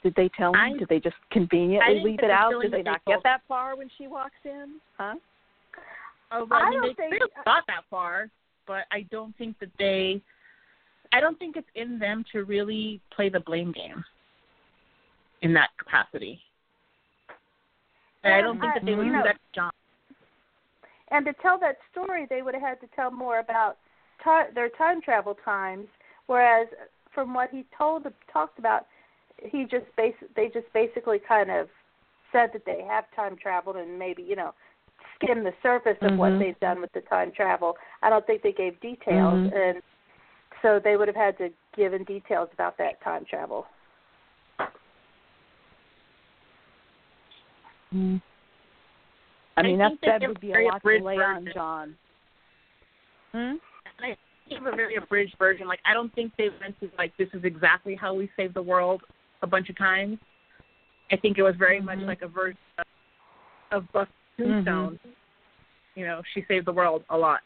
did they tell him? I- did they just I conveniently didn't leave it out? Did they not told- get that far when she walks in? Huh? Oh, I I mean, don't they think- could have got that far, but I don't think that they. I don't think it's in them to really play the blame game in that capacity. And I don't think that they would do know, that John. And to tell that story, they would have had to tell more about ti their time travel times. Whereas, from what he told talked about, he just bas- they just basically kind of said that they have time traveled and maybe you know skim the surface of what Mhm. they've done with the time travel. I don't think they gave details, Mhm. and so they would have had to give in details about that time travel. Mm. I I mean, think that they that would be a lot to abridged lay on. John. Hmm? And I think a very abridged version. Like I don't think they went to like this is exactly how we save the world a bunch of times. I think it was very much Mhm. like a version of, of Buffy Tombstone. You know, she saved the world a lot.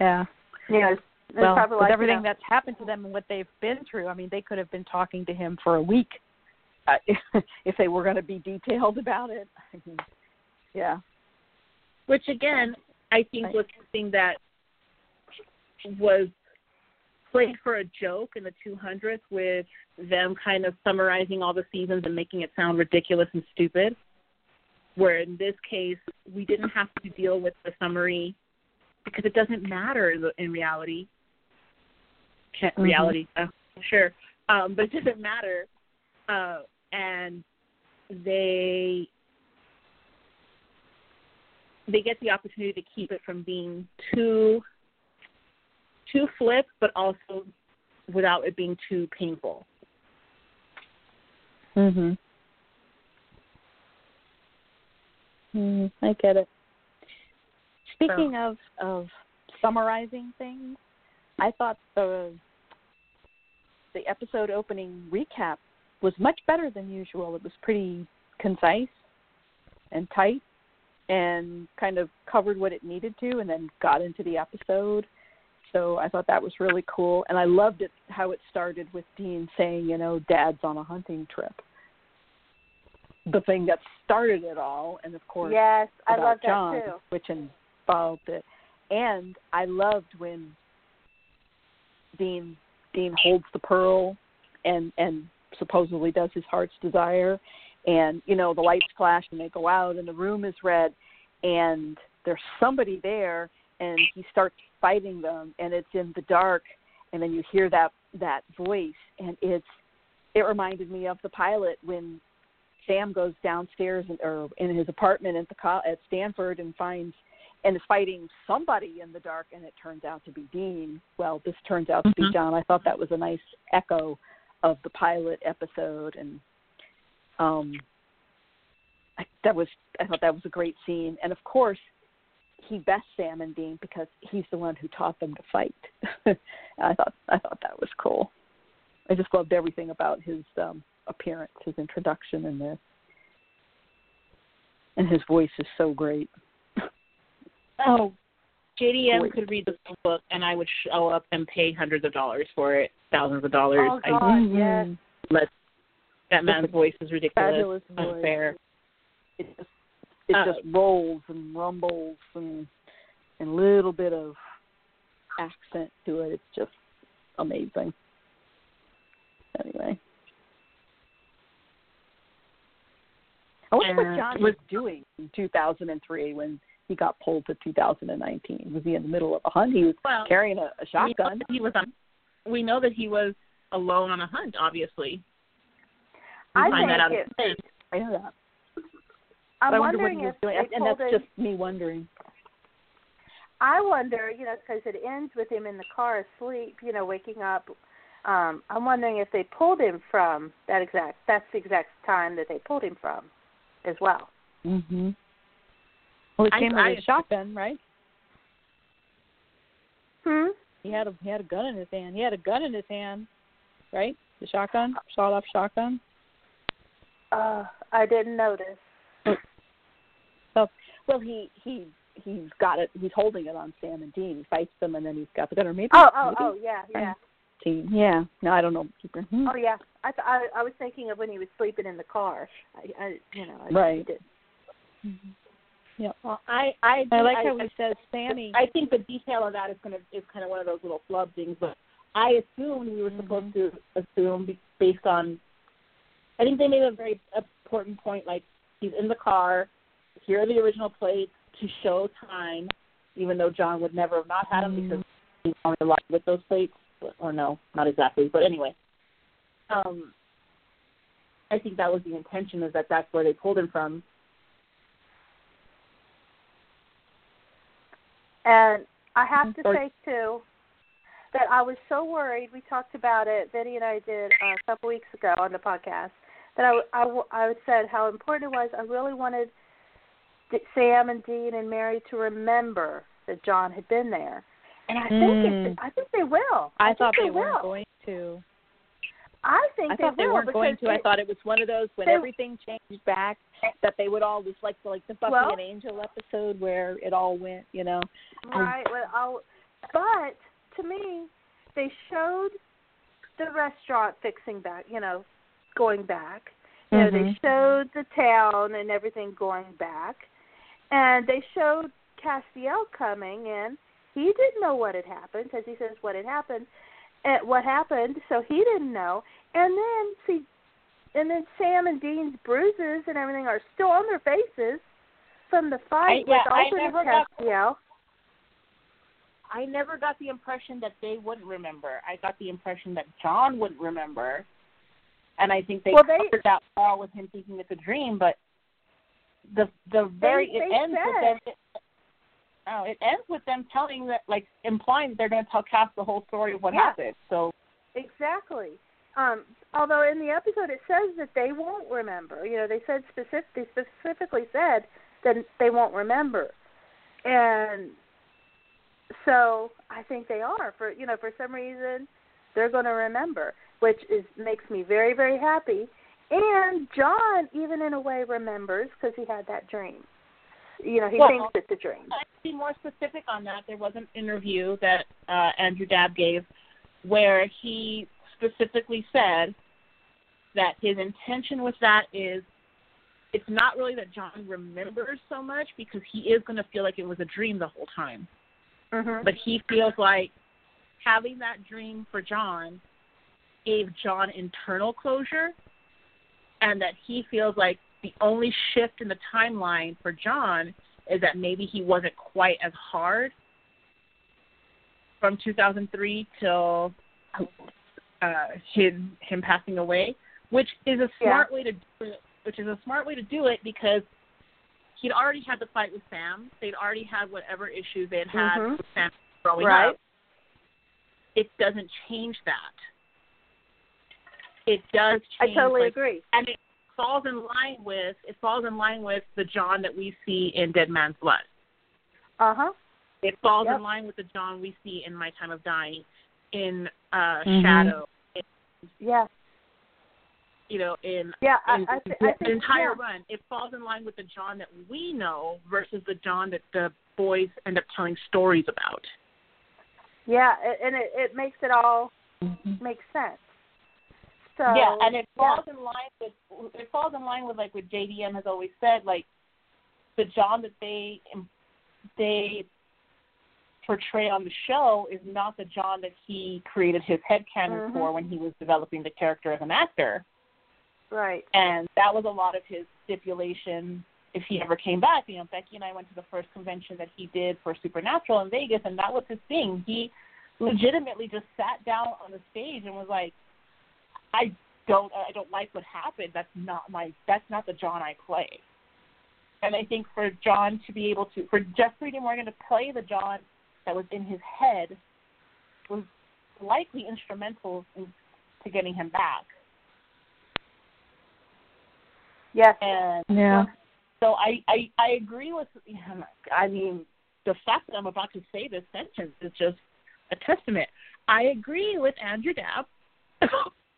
Yeah. You know, it's, it's well, with like everything you know, that's happened to them and what they've been through, I mean, they could have been talking to him for a week uh, if, if they were going to be detailed about it. I mean, yeah. Which again, I think Right. was something that was played for a joke in the 200th with them kind of summarizing all the seasons and making it sound ridiculous and stupid. Where in this case, we didn't have to deal with the summary because it doesn't matter in reality. Can't, Mhm. Reality, uh, sure, um, but it doesn't matter. Uh, and they they get the opportunity to keep it from being too too flip, but also without it being too painful. Mhm. Mm, I get it. Speaking of of summarizing things, I thought the the episode opening recap was much better than usual. It was pretty concise and tight and kind of covered what it needed to and then got into the episode. So I thought that was really cool and I loved it how it started with Dean saying, you know, dad's on a hunting trip. The thing that started it all and of course yes, I love that John, too. which involved it. And I loved when Dean Dean holds the pearl and and supposedly does his heart's desire and you know the lights flash and they go out and the room is red and there's somebody there and he starts fighting them and it's in the dark and then you hear that that voice and it's it reminded me of the pilot when Sam goes downstairs in, or in his apartment at the at Stanford and finds and is fighting somebody in the dark, and it turns out to be Dean. Well, this turns out to be Mhm. John. I thought that was a nice echo of the pilot episode, and um, I, that was I thought that was a great scene. And of course, he bests Sam and Dean because he's the one who taught them to fight. I thought I thought that was cool. I just loved everything about his um, appearance, his introduction, and this. And his voice is so great. Oh, JDM Wait. could read this book, and I would show up and pay hundreds of dollars for it, thousands of dollars. Oh, I God. yes. let that man's voice is ridiculous, Fabulous voice. unfair. It just it Uh, just rolls and rumbles and and a little bit of accent to it. It's just amazing. Anyway. I wonder what And John was- was doing in 2003 when he got pulled to 2019. Was he in the middle of a hunt? He was Well, carrying a, a we know shotgun. he was on. We know that he was alone on a hunt. Obviously, we I find that out. in. I know that. I'm I wonder what wondering he was if doing, and that's just me wondering. I wonder, you know, because it ends with him in the car asleep, you know, waking up. Um, I'm wondering if they pulled him from that exact. That's the exact time that they pulled him from, as well. Mhm. Well, he came I- with a shotgun, right? Hmm. He had a he had a gun in his hand. He had a gun in his hand, right? The shotgun, shot off shotgun. Uh, I didn't notice. Well, he he he's got it. He's holding it on Sam and Dean. He fights them, and then he's got the gun. Or maybe Oh, oh, maybe oh, yeah, yeah. Dean. Yeah. No, I don't know. Hmm. Oh, yeah. I, th- I I was thinking of when he was sleeping in the car. I, I you know, I Right. Did. Well, I I, I like I, how he says Sammy. I think the detail of that is going to is kind of one of those little flub things, but I assumed we were supposed to assume based on. I think they made a very important point. Like he's in the car. Here are the original plates to show time, even though John would never have not had them Mhm. because he's only alive with those plates. Or no, not exactly, but anyway. Um, I think that was the intention is that that's where they pulled him from. And I have to say too that I was so worried. We talked about it. Vinny and I did uh, a couple weeks ago on the podcast. That I, I, I said how important it was. I really wanted Sam and Dean and Mary to remember that John had been there. And I think Mm. it, I think they will. I, think thought they, they, weren't going to. I think I thought they, they will weren't going to. I thought it was one of those when they- everything changed back that they would all just like the like the Buffy Well- and Angel episode where it all went, you know. Right. Well, I'll, but to me, they showed the restaurant fixing back. You know, going back. You know, they Mhm. showed the town and everything going back, and they showed Castiel coming in. He didn't know what had happened because he says what had happened, and what happened. So he didn't know. And then see, and then Sam and Dean's bruises and everything are still on their faces from the fight I- yeah, with never got- Castiel. I never got the impression that they wouldn't remember. I got the impression that John wouldn't remember, and I think they Well, they- covered that well with him thinking it's a dream. But the the very they it ends with them. It, oh, it ends with them telling that, like implying that they're going to tell Cass the whole story of what Yeah. happened. So Exactly. Um, although in the episode it says that they won't remember. You know, they said specific. They specifically said that they won't remember, and so I think they are. For you know, for some reason, they're going to remember, which is makes me very very happy. And John, even in a way, remembers because he had that dream. You know, he Well, thinks it's a dream. to be more specific on that, there was an interview that uh, Andrew Dabb gave where he specifically said that his intention with that is it's not really that John remembers so much because he is going to feel like it was a dream the whole time. Mm-hmm. But he feels like having that dream for John gave John internal closure and that he feels like the only shift in the timeline for John is that maybe he wasn't quite as hard from 2003 till uh, him him passing away, which is a Yeah. smart way to do it. Which is a smart way to do it because he'd already had the fight with Sam. They'd already had whatever issues they had had Mhm. with Sam growing Right. up. It doesn't change that. It does change. I totally like, agree. and it falls in line with it falls in line with the John that we see in Dead Man's Blood. Uh huh. It falls Yep. in line with the John we see in My Time of Dying, in uh, Mhm. Shadow, in, Yeah. you know, in, Yeah. I, in I, th- the I think entire yeah. run. It falls in line with the John that we know versus the John that the boys end up telling stories about. Yeah, and it, it makes it all Mhm. make sense. So yeah, and it yeah. falls in line with it falls in line with like what JDM has always said, like the John that they they portray on the show is not the John that he created his headcanon Mhm. for when he was developing the character as an actor. right. And that was a lot of his stipulation if he ever came back. You know, Becky and I went to the first convention that he did for Supernatural in Vegas and that was his thing. He legitimately just sat down on the stage and was like, I don't I don't like what happened. That's not my that's not the John I play. And I think for John to be able to for Jeffrey D. Morgan to play the John that was in his head was likely instrumental in, to getting him back. Yes. And Yeah. so I, I I agree with I mean the fact that I'm about to say this sentence is just a testament. I agree with Andrew Dabb.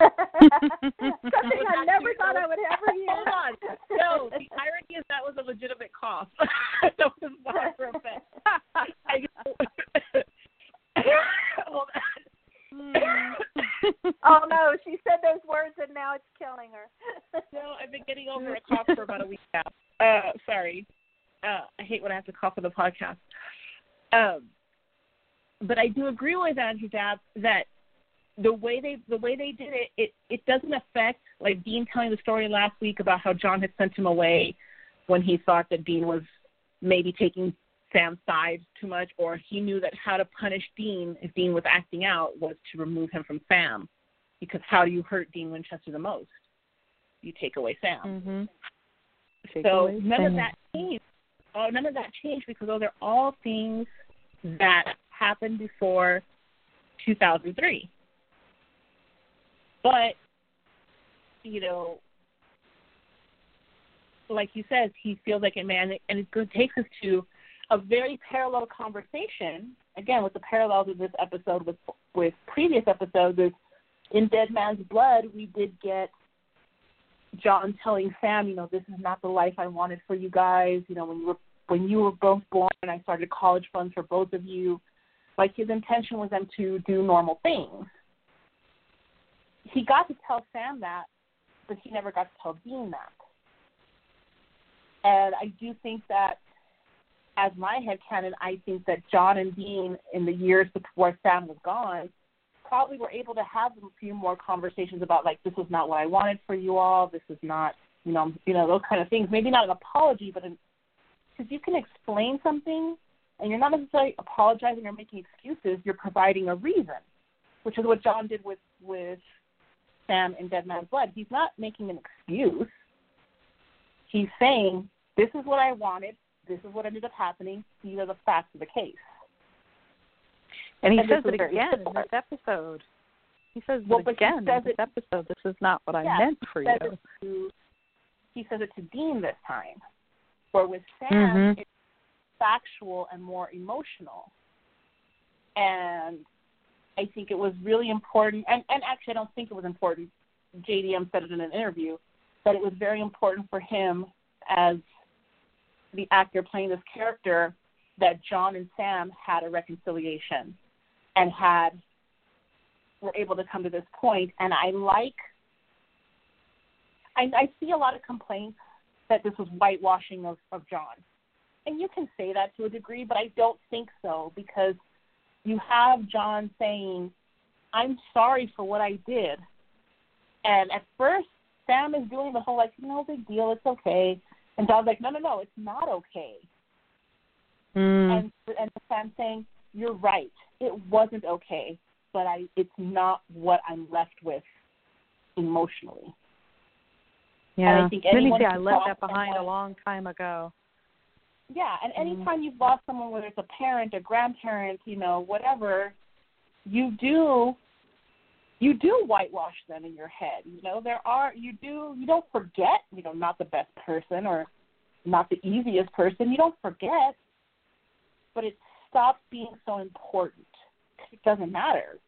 Something I never thought I would ever hear. Hold on. No, the irony is that was a legitimate cough. that was not for. I, hold oh no, she said those words and now it's killing her. No, I've been getting over a cough for about a week now. Uh, sorry. Uh, I hate when I have to cough on the podcast. Um, but I do agree with Andrew Dabb that the way they the way they did it, it it doesn't affect like Dean telling the story last week about how John had sent him away when he thought that Dean was maybe taking Sam's side too much, or he knew that how to punish Dean if Dean was acting out was to remove him from Sam, because how do you hurt Dean Winchester the most? You take away Sam. Mhm. Take So away none of that changed. Oh, none of that changed because those are all things that happened before 2003. But, you know, like he says, he feels like a man, and it takes us to a very parallel conversation. Again, with the parallels of this episode with with previous episodes, is in Dead Man's Blood, we did get John telling Sam, you know, this is not the life I wanted for you guys. You know, when you were when you were both born, I started college funds for both of you. Like his intention was them to do normal things. He got to tell Sam that, but he never got to tell Dean that. And I do think that, as my head canon, I think that John and Dean, in the years before Sam was gone, probably were able to have a few more conversations about like this is not what I wanted for you all. This is not, you know, you know those kind of things. Maybe not an apology, but because you can explain something and you're not necessarily apologizing or making excuses. You're providing a reason, which is what John did with with Sam in Dead Man's Blood. He's not making an excuse. He's saying this is what I wanted. This is what ended up happening. These are the facts of the case. And he And says it again in this episode. He says Well, it again says in this it- episode. This is not what I meant for you. to he says it to Dean this time. Where with Sam Mhm. it's factual and more emotional. And I think it was really important and, and actually I don't think it was important. JDM said it in an interview, that it was very important for him as the actor playing this character that John and Sam had a reconciliation and had were able to come to this point. and I like I, I see a lot of complaints that this was whitewashing of, of John. And you can say that to a degree, but I don't think so because you have John saying, I'm sorry for what I did. And at first, Sam is doing the whole, like, no big deal, it's okay. And John's like, no, no, no, it's not okay. Mm. And and Sam saying, you're right, it wasn't okay, but I, it's not what I'm left with emotionally. yeah. I think he anyone say I left that behind a long time ago? Yeah, and Mhm. anytime you've lost someone, whether it's a parent, a grandparent, you know, whatever, you do you do whitewash them in your head. You know, there are you do you don't forget, you know, not the best person or not the easiest person. You don't forget, but it stops being so important. It doesn't matter.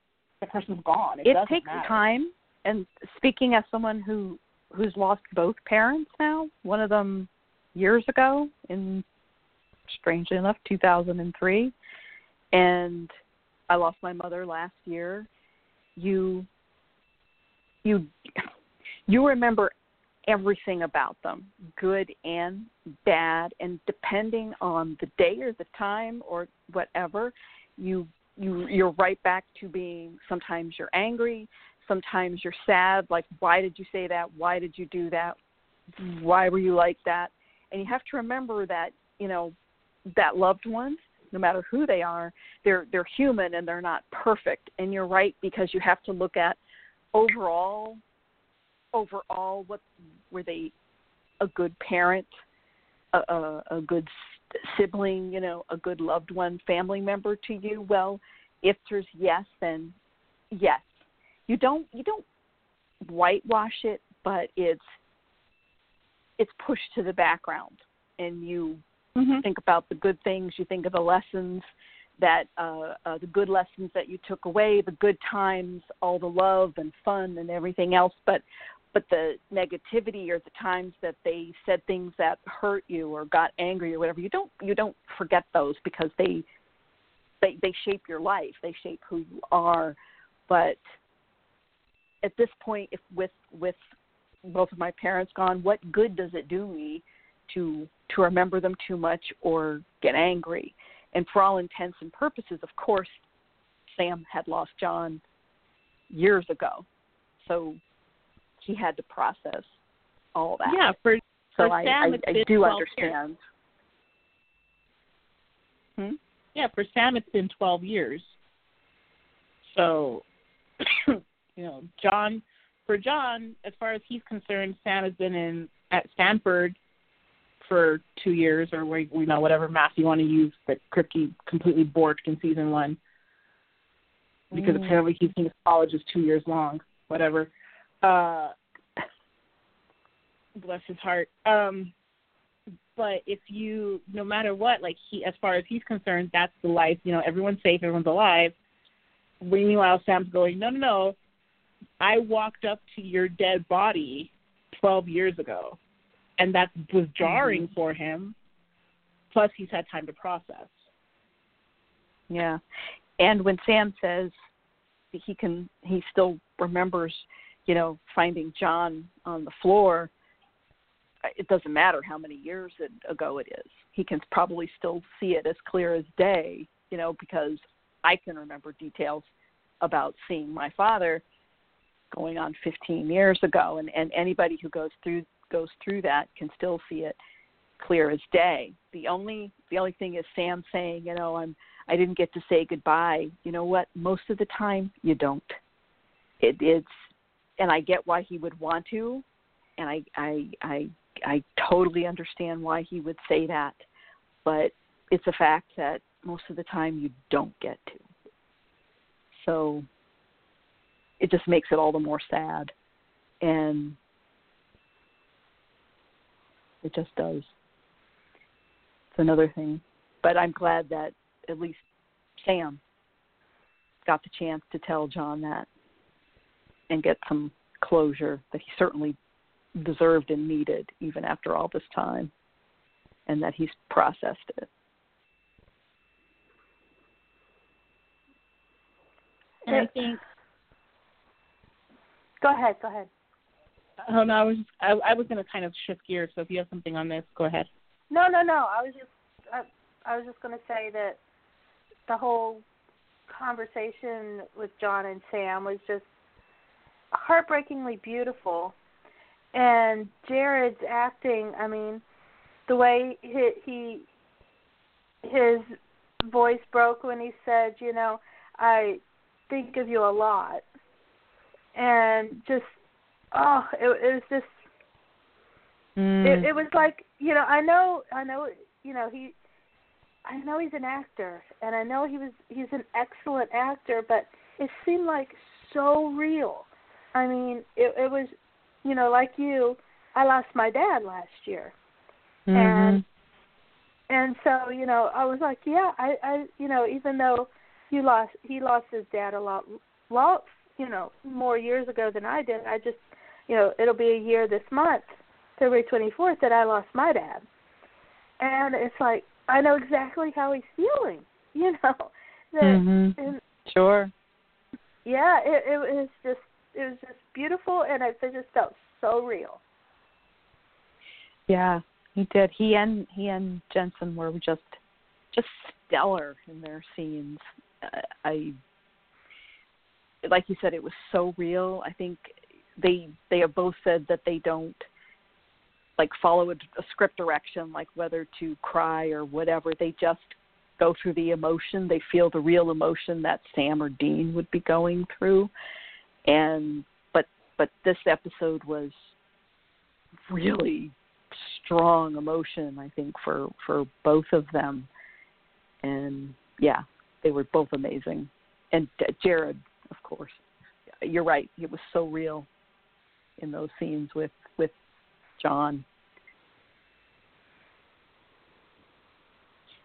The person's gone. It, it takes matter. time. And speaking as someone who who's lost both parents now, one of them years ago in strangely enough 2003 and I lost my mother last year. You you you remember everything about them, good and bad, and depending on the day or the time or whatever, you you you're right back to being sometimes you're angry, sometimes you're sad, like why did you say that? Why did you do that? Why were you like that? And you have to remember that, you know, that loved one, no matter who they are, they're they're human and they're not perfect. And you're right because you have to look at overall overall what were they a good parent a, a, a good sibling you know a good loved one family member to you well if there's yes then yes you don't you don't whitewash it but it's it's pushed to the background and you Mm-hmm. think about the good things you think of the lessons that uh, uh the good lessons that you took away the good times all the love and fun and everything else but but the negativity or the times that they said things that hurt you or got angry or whatever you don't you don't forget those because they they they shape your life they shape who you are but at this point if with with both of my parents gone what good does it do me to to remember them too much or get angry. And for all intents and purposes of course sam had lost john years ago. So he had to process all that. Yeah, for so for I, Sam, I, it's I been do 12 understand. Hmm? Yeah, for Sam, it's been 12 years. So, you know, John, for John, as far as he's concerned, Sam has been in at Stanford for two years or we you know whatever math you want to use that Kripke completely borked in season one because Mm. apparently he thinks college is two years long. Whatever. Uh, bless his heart. Um, but if you, no matter what, like he, as far as he's concerned, that's the life. You know, everyone's safe, everyone's alive. Meanwhile, Sam's going, no, no, no. I walked up to your dead body 12 years ago, and that was jarring mm-hmm. for him. Plus, he's had time to process. Yeah. And when Sam says he can he still remembers, you know, finding John on the floor, it doesn't matter how many years ago it is. He can probably still see it as clear as day, you know, because I can remember details about seeing my father going on 15 years ago and and anybody who goes through goes through that can still see it clear as day. The only the only thing is Sam saying, you know, I'm I didn't get to say goodbye. You know what? Most of the time you don't. It it's and I get why he would want to and I I I I totally understand why he would say that. But it's a fact that most of the time you don't get to. So it just makes it all the more sad. And it just does. It's another thing. But I'm glad that at least Sam got the chance to tell John that and get some closure that he certainly deserved and needed even after all this time and that he's processed it. And I think Go ahead. Go ahead. Oh no, I was just, I, I was going to kind of shift gears. So if you have something on this, go ahead. No, no, no. I was just I, I was just going to say that the whole conversation with John and Sam was just heartbreakingly beautiful. And Jared's acting, I mean, the way he, he his voice broke when he said, you know, I think of you a lot. And just oh, it, it was just Mm. it, it was like you know i know i know you know he i know he's an actor and i know he was he's an excellent actor but it seemed like so real i mean it it was you know like you i lost my dad last year Mm-hmm. and and so you know i was like yeah i i you know even though you lost he lost his dad a lot lot you know more years ago than i did i just you know it'll be a year this month February 24th that I lost my dad. And it's like I know exactly how he's feeling, you know. That, Mhm. and Sure. yeah, it it was just it was just beautiful and it, it just felt so real. Yeah, he did. He and he and Jensen were just just stellar in their scenes. Uh, I like you said, it was so real. I think they they have both said that they don't like follow a, a script direction, like whether to cry or whatever. They just go through the emotion. They feel the real emotion that Sam or Dean would be going through, and but but this episode was really strong emotion i think for for both of them. And yeah they were both amazing. And jared of course. You're right. It was so real in those scenes with with john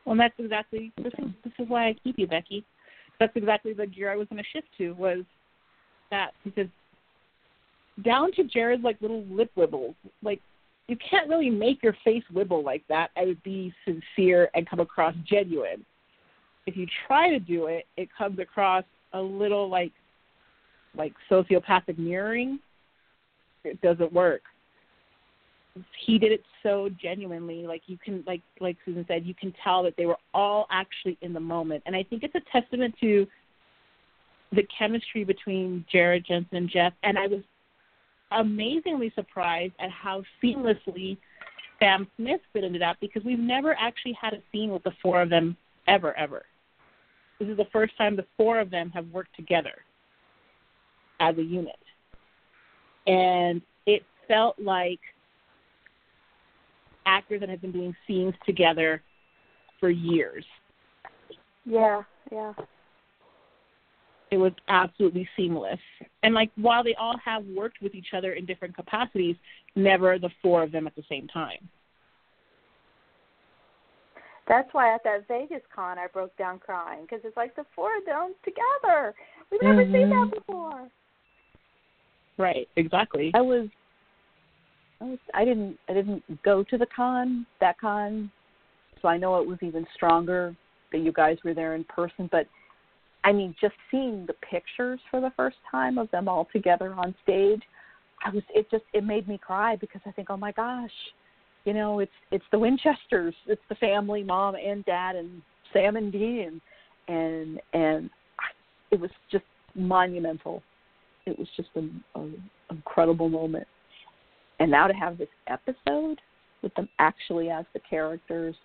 Well, that's exactly this is this is why I keep you, Becky. That's exactly the gear I was going to shift to was that because down to Jared's like little lip wibbles, like you can't really make your face wibble like that and be sincere and come across genuine. If you try to do it, it comes across a little like like sociopathic mirroring. It doesn't work. He did it so genuinely like you can like like susan said you can tell that they were all actually in the moment. And i think it's a testament to the chemistry between jared jensen and jeff. And i was amazingly surprised at how seamlessly sam smith fit into that because we've never actually had a scene with the four of them ever ever. This is the first time the four of them have worked together as a unit and it felt like actors that have been doing scenes together for years. Yeah, yeah. It was absolutely seamless. And like while they all have worked with each other in different capacities, never the four of them at the same time. That's why at that Vegas con I broke down crying because it's like the four of them together. We've never mm-hmm. seen that mm-hmm. before. Right, exactly. I was I was I didn't I didn't go to the con, that con, so I know it was even stronger that you guys were there in person, but I mean just seeing the pictures for the first time of them all together on stage, I was it just it made me cry because I think, "Oh my gosh, you know, it's it's the Winchesters, it's the family, mom and dad and Sam and Dean and and I, it was just monumental it was just an incredible moment. And now to have this episode with them actually as the characters,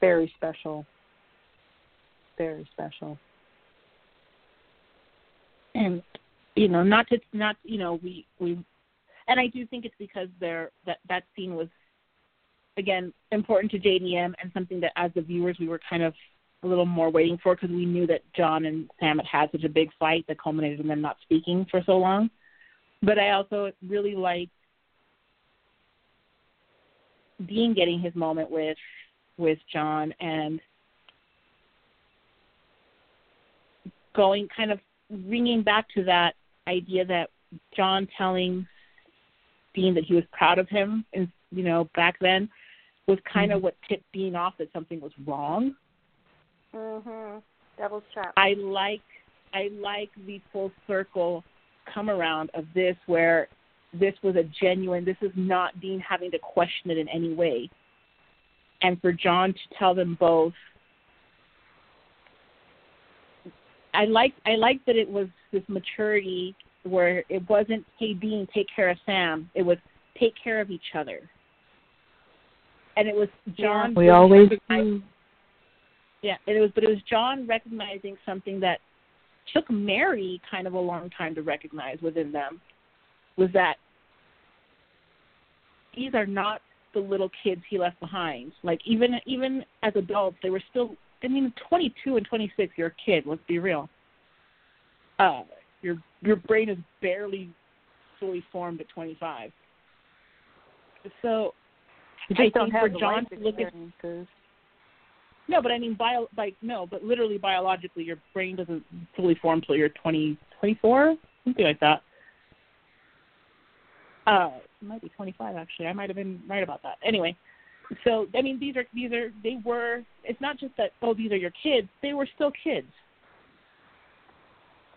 very special. Very special. And you know, not to not you know, we we and I do think it's because there that that scene was again important to JDM and something that as the viewers we were kind of a little more waiting for because we knew that John and Sam had had such a big fight that culminated in them not speaking for so long. But I also really liked Dean getting his moment with with John and going kind of bringing back to that idea that John telling Dean that he was proud of him, and you know back then, was kind mm-hmm. of what tipped Dean off that something was wrong Mhm. Devil's trap. I like I like the full circle come around of this where this was a genuine this is not Dean having to question it in any way. And for John to tell them both I like I like that it was this maturity where it wasn't hey Dean take care of Sam. It was take care of each other. And it was John. Yeah, we always do. Yeah, it was, but it was John recognizing something that took Mary kind of a long time to recognize within them, was that these are not the little kids he left behind. Like even even as adults, they were still. I mean, 22 and 26, you're a kid. Let's be real. Uh, your your brain is barely fully formed at 25. So you just I don't think have for John to look at no, but I mean, bio, like no, but literally biologically, your brain doesn't fully form till you're 20, 24, something like that. Uh, it might be 25 actually. I might have been right about that. Anyway, so I mean, these are these are they were. It's not just that oh these are your kids. They were still kids.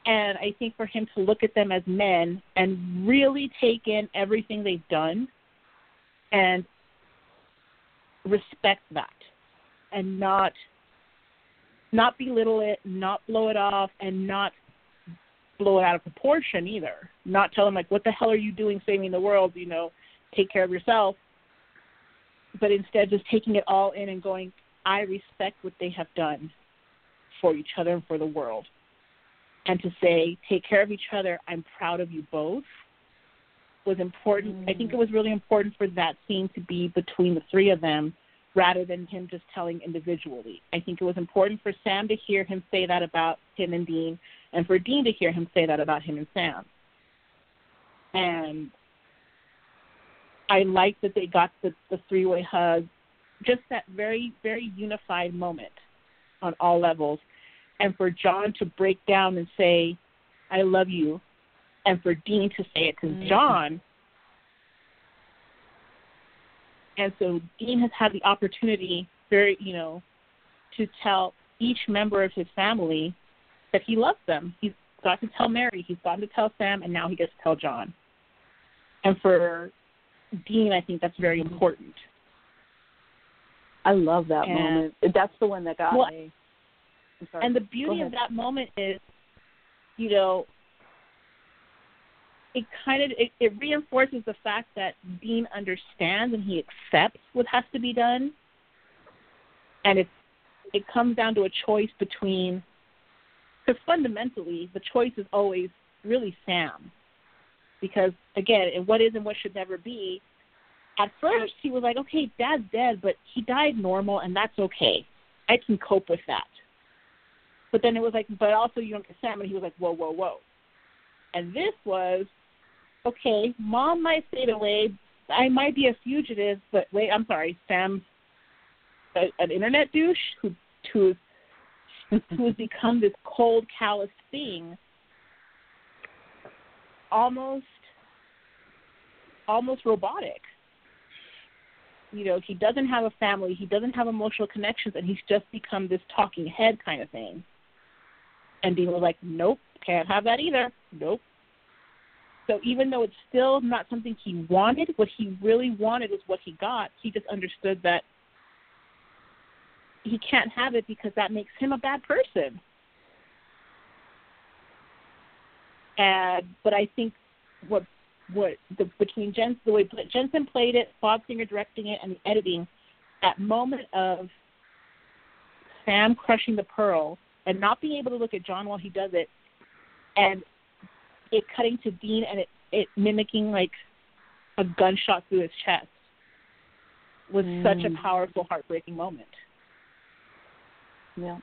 And I think for him to look at them as men and really take in everything they've done and respect that and not not belittle it, not blow it off, and not blow it out of proportion either. Not tell them like, "What the hell are you doing, saving the world?" You know, take care of yourself. But instead, just taking it all in and going, "I respect what they have done for each other and for the world," and to say, "Take care of each other. I'm proud of you both." Was important. Mm. I think it was really important for that scene to be between the three of them rather than him just telling individually. I think it was important for Sam to hear him say that about him and Dean, and for Dean to hear him say that about him and Sam. And I like that they got the, the three way hug, just that very, very unified moment on all levels. And for John to break down and say, I love you, and for Dean to say it to mm-hmm. John and so Dean has had the opportunity, very you know, to tell each member of his family that he loves them. He's got to tell Mary, he's got to tell Sam, and now he gets to tell John. And for Dean, I think that's very important. I love that and, moment. That's the one that got well, me. And the beauty of that moment is, you know, it kind of it, it reinforces the fact that Dean understands and he accepts what has to be done, and it it comes down to a choice between because fundamentally the choice is always really Sam, because again, and what is and what should never be, at first he was like, okay, dad's dead, but he died normal, and that's okay. I can cope with that. But then it was like, but also you don't get Sam, and he was like, whoa, whoa, whoa. And this was, okay, mom might fade away. I might be a fugitive, but wait, I'm sorry, Sam's a, an internet douche who who who has become this cold, callous thing, almost almost robotic. You know, he doesn't have a family, he doesn't have emotional connections, and he's just become this talking head kind of thing. And Dean was like, Nope, can't have that either. Nope. So even though it's still not something he wanted, what he really wanted was what he got. He just understood that he can't have it because that makes him a bad person. And but I think what what the between Jen the way Jensen played it, Bob Singer directing it, and the editing, that moment of Sam crushing the pearl and not being able to look at John while he does it, and it cutting to Dean and it it mimicking like a gunshot through his chest was mm. such a powerful, heartbreaking moment. Yeah.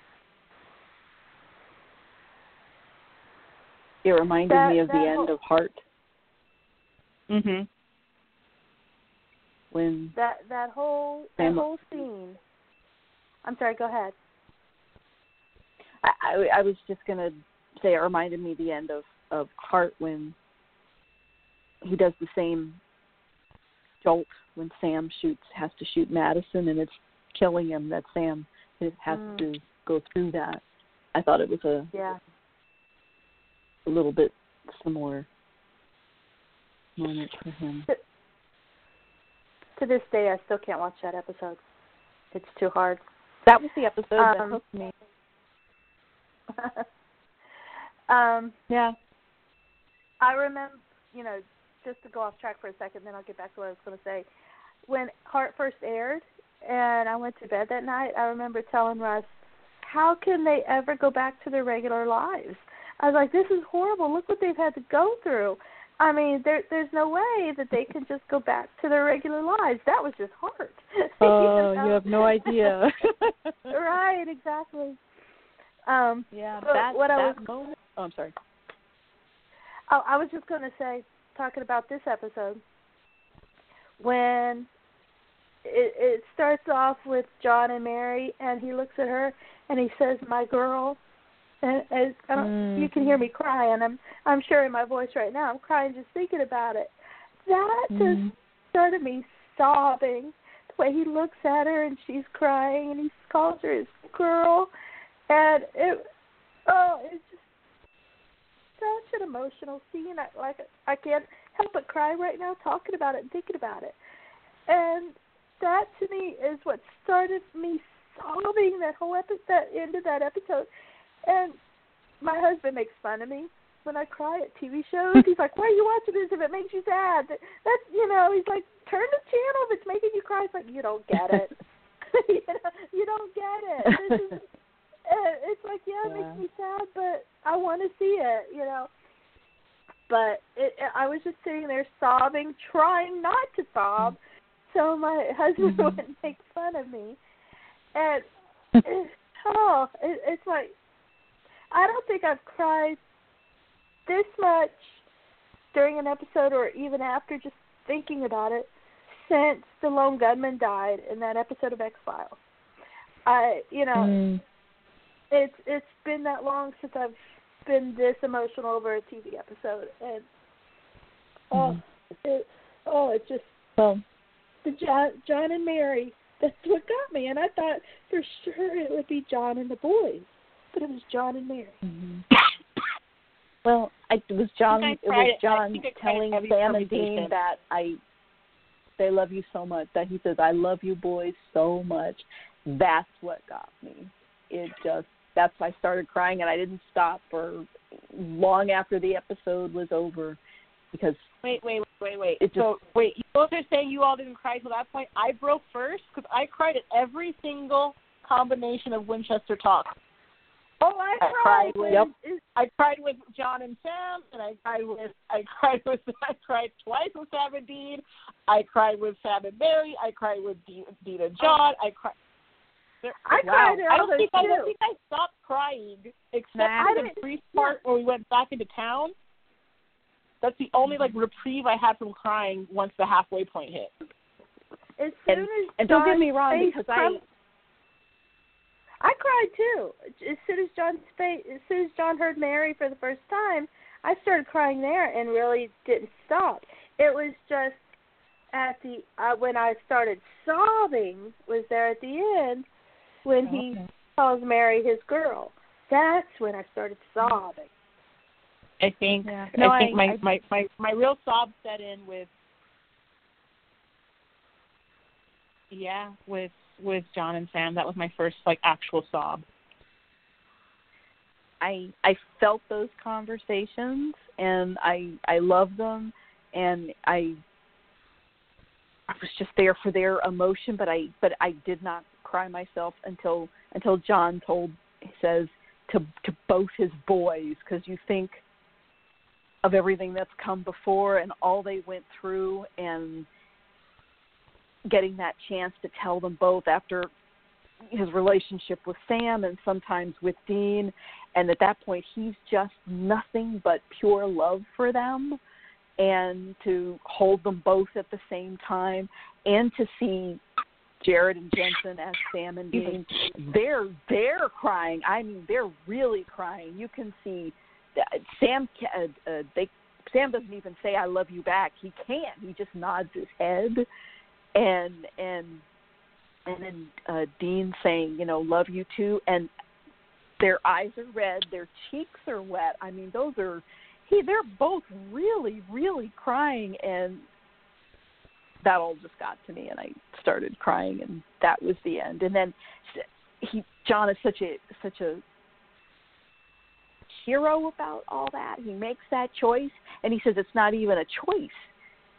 It reminded that, me of the whole, end of Heart. Mhm. When that that whole that whole scene. I'm sorry. Go ahead. I, I, I was just gonna say it reminded me of the end of of Heart when he does the same jolt when Sam shoots has to shoot Madison and it's killing him that Sam has mm. to go through that. I thought it was a yeah a little bit similar moment for him. To, to this day, I still can't watch that episode. It's too hard. That was the episode um, that hooked me. um, yeah. I remember, you know, just to go off track for a second, then I'll get back to what I was going to say. When Heart first aired, and I went to bed that night, I remember telling Russ, "How can they ever go back to their regular lives?" I was like, "This is horrible. Look what they've had to go through." I mean, there there's no way that they can just go back to their regular lives. That was just hard. Oh, you, know? you have no idea. right, exactly. Um, yeah, that what that I was, moment. Oh, I'm sorry. Oh, I was just going to say, talking about this episode, when it, it starts off with John and Mary, and he looks at her and he says, "My girl," and as I don't, mm. you can hear me crying. I'm I'm sharing my voice right now. I'm crying just thinking about it. That mm. just started me sobbing. The way he looks at her and she's crying, and he calls her his girl, and it oh, it's just such an emotional scene. I like I can't help but cry right now talking about it and thinking about it. And that to me is what started me sobbing that whole episode, that end of that episode. And my husband makes fun of me when I cry at TV shows. He's like, "Why are you watching this if it makes you sad?" That's you know, he's like, "Turn the channel if it's making you cry." It's like you don't get it. you know, you don't get it. This is, uh, it's like, yeah, it yeah. makes me sad, but I want to see it. You know. But it, I was just sitting there sobbing, trying not to sob, so my husband mm-hmm. wouldn't make fun of me. And oh, it, it's like I don't think I've cried this much during an episode or even after just thinking about it since the lone gunman died in that episode of X Files. I, you know, mm. It's it's been that long since I've been this emotional over a TV episode, and oh, mm. it, oh, it just well, the John, John and Mary. That's what got me, and I thought for sure it would be John and the boys, but it was John and Mary. Mm-hmm. well, I, it was John. It was John telling Sam and Dean that I they love you so much. That he says, "I love you, boys, so much." That's what got me. It just that's why I started crying, and I didn't stop for long after the episode was over because wait, wait, wait, wait. It just, so wait, you both are saying you all didn't cry till that point. I broke first because I cried at every single combination of Winchester talk. Oh, I, I cried. cried with- Yep. I cried with John and Sam, and I cried with I cried with I cried twice with Sam and Dean. I cried with Sam and Mary. I cried with Dean, Dean and John. I cried. I wow. cried at I don't think I don't think I stopped crying except Nah. for the brief part where we went back into town. That's the only like reprieve I had from crying once the halfway point hit. As soon And- as And don't get me wrong, because I I cried too. As soon as John's face, as soon as John heard Mary for the first time, I started crying there and really didn't stop. It was just at the uh, when I started sobbing was there at the end when he calls Mary his girl. That's when I started sobbing. I think Yeah. I think I- my, I- my my my real sob set in with yeah with with John and Sam. That was my first like actual sob. I I felt those conversations and I I love them and I I was just there for their emotion but I but I did not cry myself until until John told says to to both his boys cuz you think of everything that's come before and all they went through and getting that chance to tell them both after his relationship with Sam and sometimes with Dean. And at that point he's just nothing but pure love for them and to hold them both at the same time and to see Jared and Jensen as Sam and Dean they're they're crying. I mean they're really crying. You can see that Sam uh, uh, they Sam doesn't even say I love you back. He can't. He just nods his head. And and and then uh, Dean saying, you know, love you too, and their eyes are red, their cheeks are wet. I mean, those are he. They're both really, really crying, and that all just got to me, and I started crying, and that was the end. And then he, John, is such a such a hero about all that. He makes that choice, and he says it's not even a choice,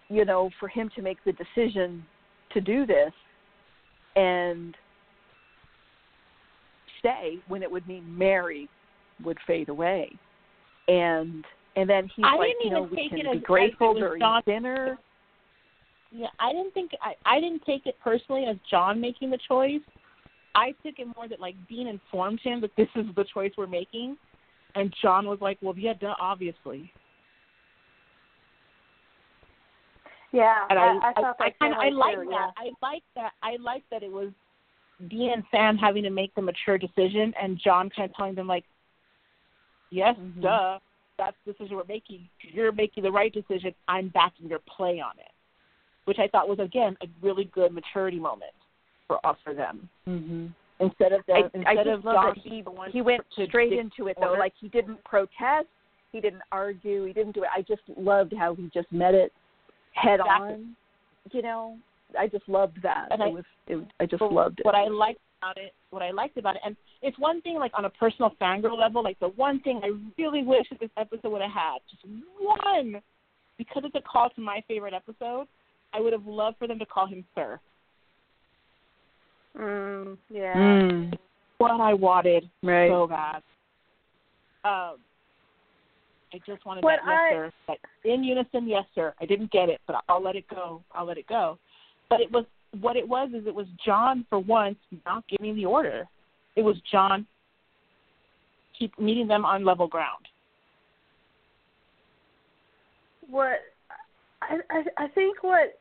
you know, for him to make the decision to do this and stay when it would mean Mary would fade away. And and then he's I like, you know, even we take can it be grateful during John- dinner. Yeah, I didn't think I I didn't take it personally as John making the choice. I took it more that like Dean informed him that this is the choice we're making, and John was like, "Well, yeah, duh, obviously." Yeah, And I, I I, I, kind of I like that. yeah. I like that. I like that it was Dean and Sam having to make the mature decision, and John kind of telling them like, "Yes, Mhm. duh, that's the decision we're making. You're making the right decision. I'm backing your play on it," which I thought was again a really good maturity moment for us for them. Mm-hmm. Instead of the I, instead I just of love that he the one he went to straight into it though. order. Like he didn't protest, he didn't argue, he didn't do it. I just loved how he just met it head Exactly. on. You know, I just loved that. And it I- was it, I just loved it. What I liked about it, what I liked about it, and it's one thing like on a personal fangirl level, like the one thing I really wish that this episode would have had, just one, because it's a call to my favorite episode. I would have loved for them to call him Sir. Mm, yeah. Mm, What I wanted right. so bad. Um, I just wanted What that yes I- sir. That in unison, yes sir. I didn't get it, but I'll let it go. I'll let it go. But it was what it was is it was John for once not giving the order. It was John keep meeting them on level ground. what I, I I think what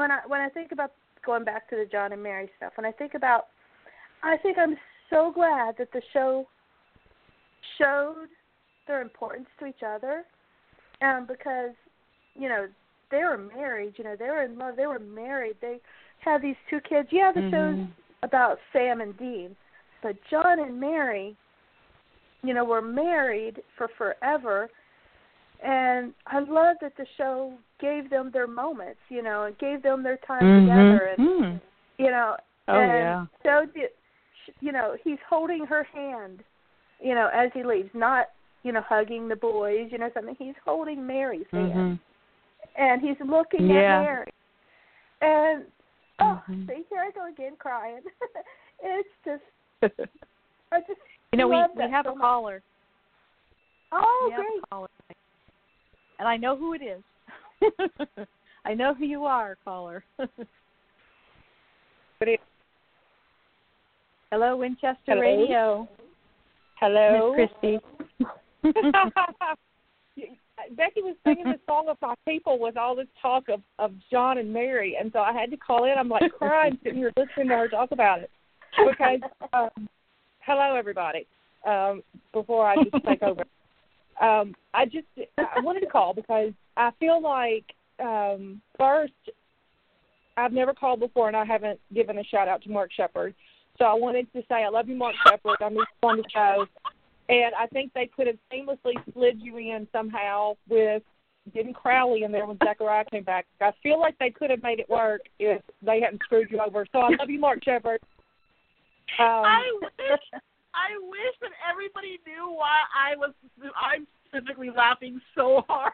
when I when I think about going back to the John and Mary stuff, when I think about I think I'm so glad that the show showed their importance to each other. Um, because, you know, they were married, you know, they were in love, they were married, they had these two kids. Yeah, the show's Mhm. about Sam and Dean, but John and Mary, you know, were married for forever. And I love that the show gave them their moments, you know, and gave them their time Mhm. together, and Mm. you know, Oh and yeah. showed you, you know, he's holding her hand, you know, as he leaves, not you know hugging the boys, you know, something. He's holding Mary's hand, Mhm. and he's looking Yeah. at Mary, and oh, Mhm. see, here I go again crying. it's just, I just You know, we, we have so a much. caller. Oh, we great. caller. And I know who it is. I know who you are, caller. Hello, Winchester Hello? Radio. Hello. Miss Christy. Becky was singing this song of my people with all this talk of of John and Mary, and so I had to call in. I'm like crying sitting here listening to her talk about it because um, hello everybody. Um, before I just take over, um, I just I wanted to call because I feel like um, first I've never called before and I haven't given a shout out to Mark Sheppard. So I wanted to say I love you, Mark Sheppard. I miss you on the show. And I think they could have seamlessly slid you in somehow with getting Crowley in there when Zachariah came back. I feel like they could have made it work if they hadn't screwed you over. So I love you, Mark Sheppard. Um, I wish I wish that everybody knew why I was I'm specifically laughing so hard.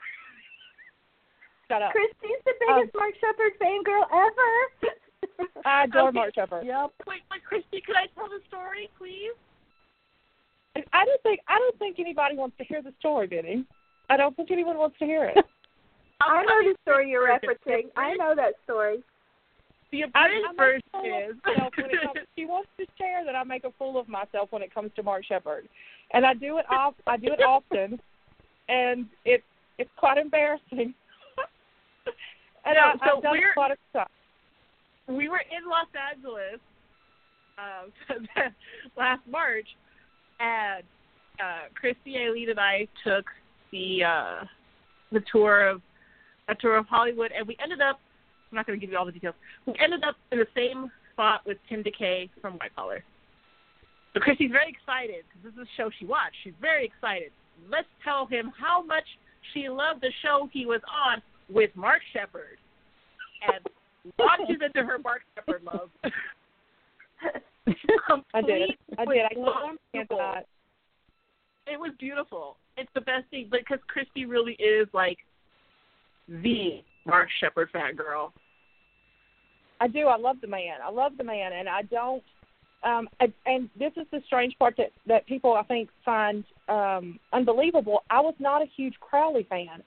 shut up. Christy's the biggest um, Mark Sheppard fangirl ever. I adore Okay. Mark Sheppard. Yep. Wait, wait, Christy, could I tell the story, please? I don't think I don't think anybody wants to hear the story, Benny. I don't think anyone wants to hear it. I know the story you're referencing. I know that story. The abridged I make a version is myself when it comes, she wants to share that I make a fool of myself when it comes to Mark Sheppard, and I do it off. I do it often, and it's it's quite embarrassing. and No, I, so I've done we're- quite a stuff. we were in Los Angeles um, last March, and uh, Christy Aileen and I took the uh, the tour of a tour of Hollywood, and we ended up. I'm not going to give you all the details. We ended up in the same spot with Tim DeKay from White Collar. So Christy's very excited because this is a show she watched. She's very excited. Let's tell him how much she loved the show he was on with Mark Sheppard, and launches into her Mark Sheppard love. I did. I did. I can't that. It was beautiful. It's the best thing because Christy really is like the Mark Sheppard Fat Girl. I do. I love the man. I love the man, and I don't. Um, and, and this is the strange part that that people I think find um, unbelievable. I was not a huge Crowley fan.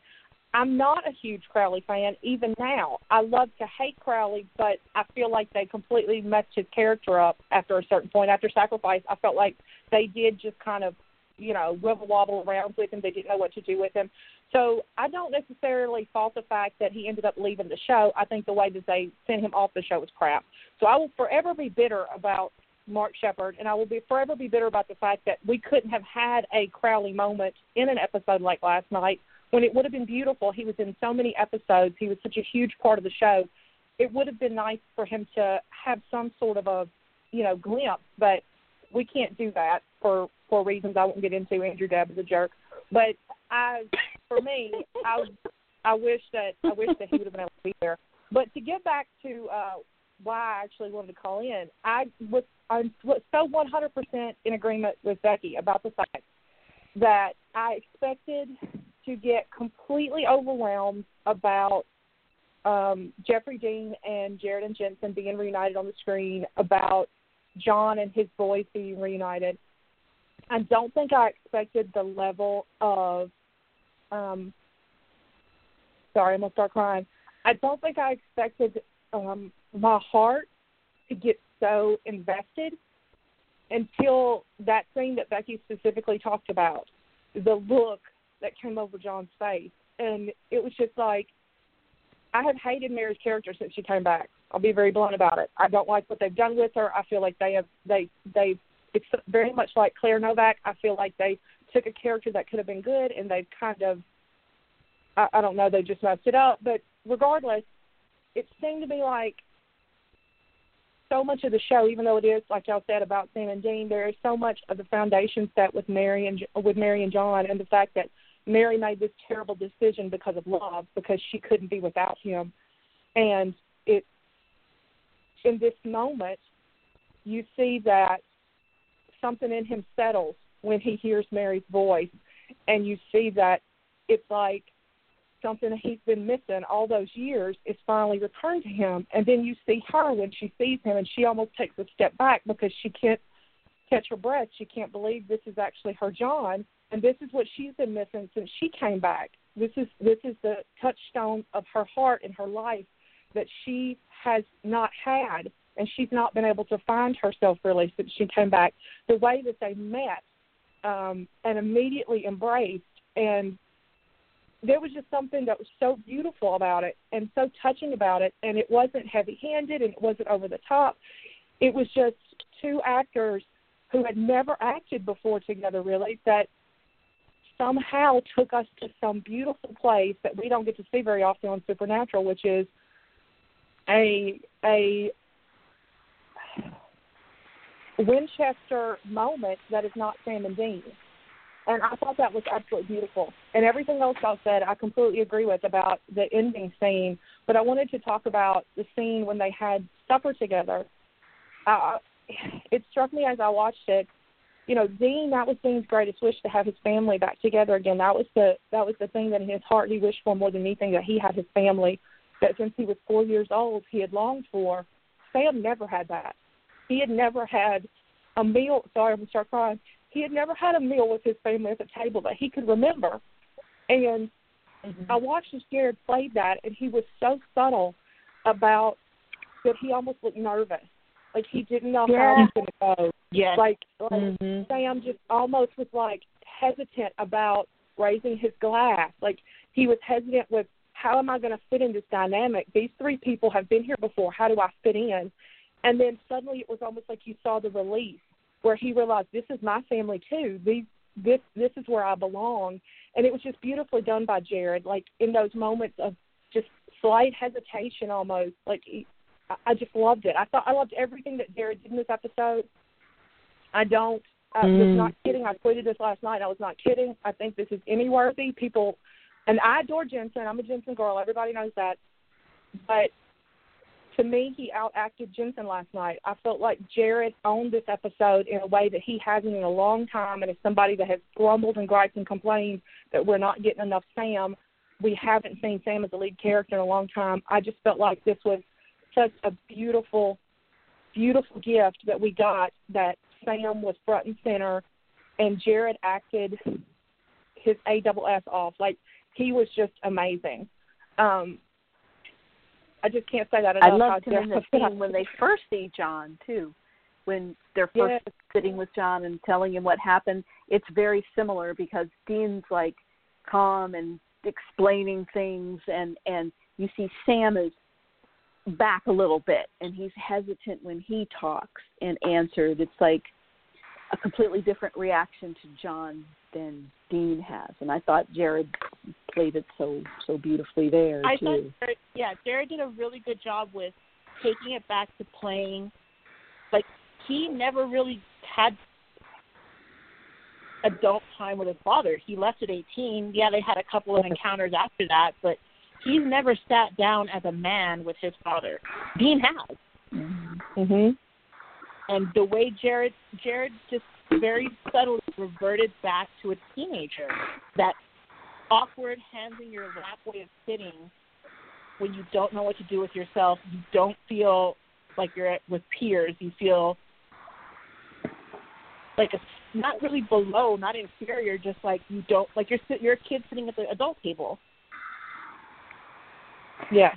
I'm not a huge Crowley fan even now. I love to hate Crowley, but I feel like they completely messed his character up after a certain point. After Sacrifice, I felt like they did just kind of, you know, wibble wobble around with him. They didn't know what to do with him. So I don't necessarily fault the fact that he ended up leaving the show. I think the way that they sent him off the show was crap. So I will forever be bitter about Mark Sheppard, and I will be forever be bitter about the fact that we couldn't have had a Crowley moment in an episode like last night when it would have been beautiful. He was in so many episodes. He was such a huge part of the show. It would have been nice for him to have some sort of a, you know, glimpse, but we can't do that for for reasons I won't get into. Andrew Dabb is a jerk, but I, for me, I I wish that I wish that he would have been able to be there. But to get back to uh, why I actually wanted to call in, I was I was so 100% in agreement with Becky about the fact that I expected to get completely overwhelmed about um, Jeffrey Dean and Jared and Jensen being reunited on the screen, about John and his boys being reunited. I don't think I expected the level of um sorry, I'm gonna start crying. I don't think I expected um my heart to get so invested until that scene that Becky specifically talked about. The look that came over John's face. And it was just like I have hated Mary's character since she came back. I'll be very blunt about it. I don't like what they've done with her. I feel like they have they they it's very much like Claire Novak. I feel like they took a character that could have been good and they've kind of I, I don't know, they just messed it up. But regardless, it seemed to be like so much of the show, even though it is like y'all said about Sam and Dean, there is so much of the foundation set with Mary and with Mary and John, and the fact that Mary made this terrible decision because of love, because she couldn't be without him, and it in this moment, you see that something in him settles when he hears Mary's voice, and you see that it's like something that he's been missing all those years is finally returned to him. And then you see her when she sees him, and she almost takes a step back because she can't catch her breath. She can't believe this is actually her John, and this is what she's been missing since she came back. This is this is the touchstone of her heart and her life that she has not had, and she's not been able to find herself really since she came back. The way that they met um, and immediately embraced, and there was just something that was so beautiful about it and so touching about it, and it wasn't heavy-handed and it wasn't over the top. It was just two actors who had never acted before together, really, that somehow took us to some beautiful place that we don't get to see very often on Supernatural, which is a a Winchester moment that is not Sam and Dean. And I thought that was absolutely beautiful. And everything else I said, I completely agree with about the ending scene. But I wanted to talk about the scene when they had supper together. Uh, it struck me as I watched it. You know, Dean. That was Dean's greatest wish to have his family back together again. That was the that was the thing that in his heart he wished for more than anything. That he had his family. That since he was four years old, he had longed for. Sam never had that. He had never had a meal. Sorry, I'm gonna start crying. He had never had a meal with his family at the table that he could remember. And mm-hmm. I watched as Jared played that, and he was so subtle about that he almost looked nervous like he didn't know yeah. how he was gonna go. Yeah. Like like mm-hmm. Sam just almost was like hesitant about raising his glass. Like he was hesitant with how am I going to fit in this dynamic? These three people have been here before. How do I fit in? And then suddenly it was almost like you saw the release where he realized this is my family too. These this this is where I belong. And it was just beautifully done by Jared. Like in those moments of just slight hesitation almost. Like he, I just loved it. I thought I loved everything that Jared did in this episode. I don't. I mm. was not kidding. I tweeted this last night. I was not kidding. I think this is Emmy worthy. People, and I adore Jensen. I'm a Jensen girl. Everybody knows that. But to me, he outacted Jensen last night. I felt like Jared owned this episode in a way that he hasn't in a long time. And as somebody that has grumbled and griped and complained that we're not getting enough Sam, we haven't seen Sam as a lead character in a long time. I just felt like this was such a beautiful, beautiful gift that we got that Sam was front and center, and Jared acted his AWS off. Like he was just amazing. Um, I just can't say that enough. I loved him in the scene when they first see John too, when they're first yes. sitting with John and telling him what happened. It's very similar because Dean's like calm and explaining things, and and you see Sam is back a little bit and he's hesitant when he talks and answered it's like a completely different reaction to john than dean has and i thought jared played it so so beautifully there I too thought jared, yeah jared did a really good job with taking it back to playing like he never really had adult time with his father he left at 18 yeah they had a couple of encounters after that but he's never sat down as a man with his father. Dean has. Mhm. And the way Jared Jared just very subtly reverted back to a teenager. That awkward hands in your lap way of sitting when you don't know what to do with yourself. You don't feel like you're at, with peers. You feel like a not really below, not inferior, just like you don't like you're you're a kid sitting at the adult table. Yeah.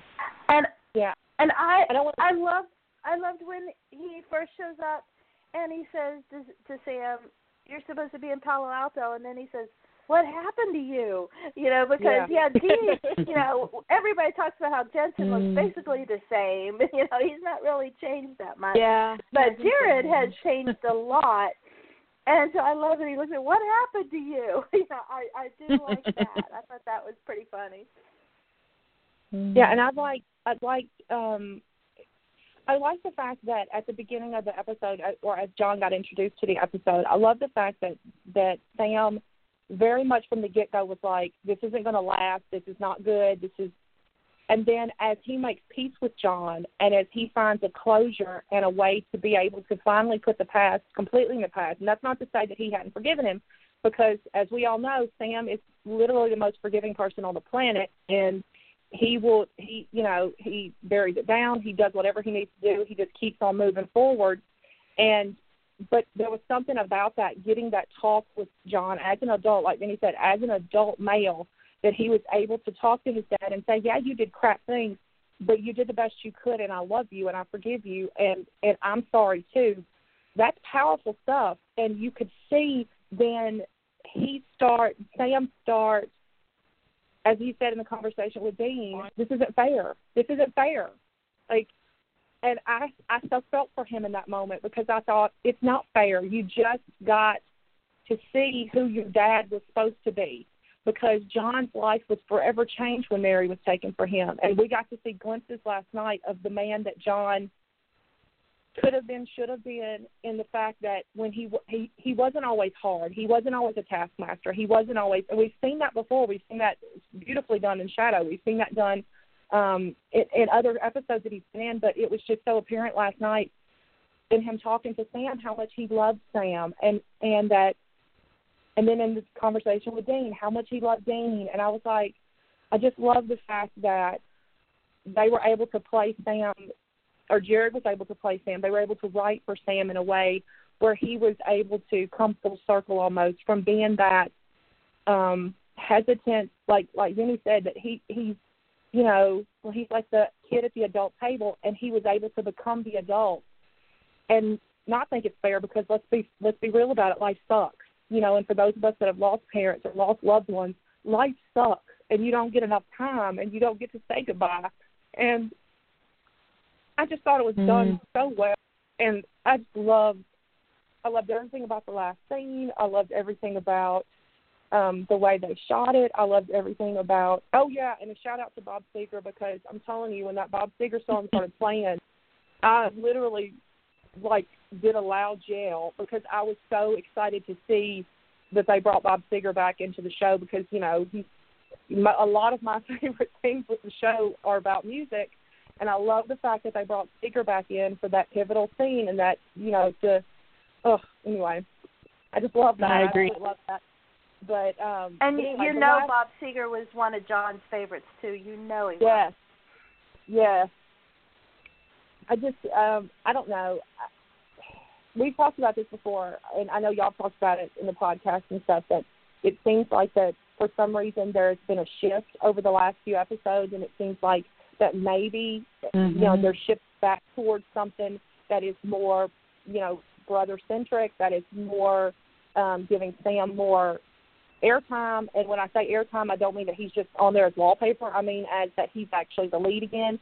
And yeah. And I I, don't I loved I loved when he first shows up and he says to, to Sam, "You're supposed to be in Palo Alto," and then he says, "What happened to you?" You know, because yeah, yeah you know, everybody talks about how Jensen looks Mm. basically the same. You know, he's not really changed that much. Yeah. But Jared has changed a lot. And so I love that he looks at what happened to you. You know, I I do like that. I thought that was pretty funny. Yeah, and I'd like I'd like um I like the fact that at the beginning of the episode, uh, or as John got introduced to the episode, I love the fact that that Sam very much from the get go was like, "This isn't going to last. This is not good. This is," and then as he makes peace with John, and as he finds a closure and a way to be able to finally put the past completely in the past, and that's not to say that he hadn't forgiven him, because as we all know, Sam is literally the most forgiving person on the planet, and he will he you know he buries it down. He does whatever he needs to do. He just keeps on moving forward. And but there was something about that getting that talk with John as an adult, like Vinny said, as an adult male, that he was able to talk to his dad and say, "Yeah, you did crap things, but you did the best you could, and I love you and I forgive you, and and I'm sorry too." That's powerful stuff, and you could see then he start Sam starts as he said in the conversation with Dean, this isn't fair. This isn't fair. Like and I I so felt for him in that moment because I thought it's not fair. You just got to see who your dad was supposed to be because John's life was forever changed when Mary was taken for him, and we got to see glimpses last night of the man that John could have been, should have been, in the fact that when he he he wasn't always hard, he wasn't always a taskmaster, he wasn't always. And we've seen that before. We've seen that beautifully done in Shadow. We've seen that done um, in, in other episodes that he's been in, but it was just so apparent last night in him talking to Sam how much he loved Sam, and and that, and then in this conversation with Dean, how much he loved Dean, and I was like, I just love the fact that they were able to play Sam, or Jared was able to play Sam. They were able to write for Sam in a way where he was able to come full circle almost from being that um hesitant, like like Vinny said, that he he's you know, well, he's like the kid at the adult table, and he was able to become the adult, and not think it's fair because let's be let's be real about it. Life sucks, you know. And for those of us that have lost parents or lost loved ones, life sucks, and you don't get enough time, and you don't get to say goodbye. And I just thought it was mm. done so well, and I just loved I loved everything about the last scene. I loved everything about um, the way they shot it. I loved everything about. Oh yeah, and a shout out to Bob Seger because I'm telling you, when that Bob Seger song started playing, I literally like did a loud yell because I was so excited to see that they brought Bob Seger back into the show because you know he, a lot of my favorite things with the show are about music, and I love the fact that they brought Seger back in for that pivotal scene and that you know to. Oh, anyway, I just love that. I agree. I love that but um And anyway, you know last, Bob Seger was one of John's favorites too. You know he yes, was. Yes. I just um I don't know. We've talked about this before and I know y'all talked about it in the podcast and stuff that it seems like that for some reason there's been a shift over the last few episodes and it seems like that maybe mm-hmm. you know they're shifted back towards something that is more you know brother centric that is more um giving Sam more airtime. And when I say airtime, I don't mean that he's just on there as wallpaper. I mean as that he's actually the lead again.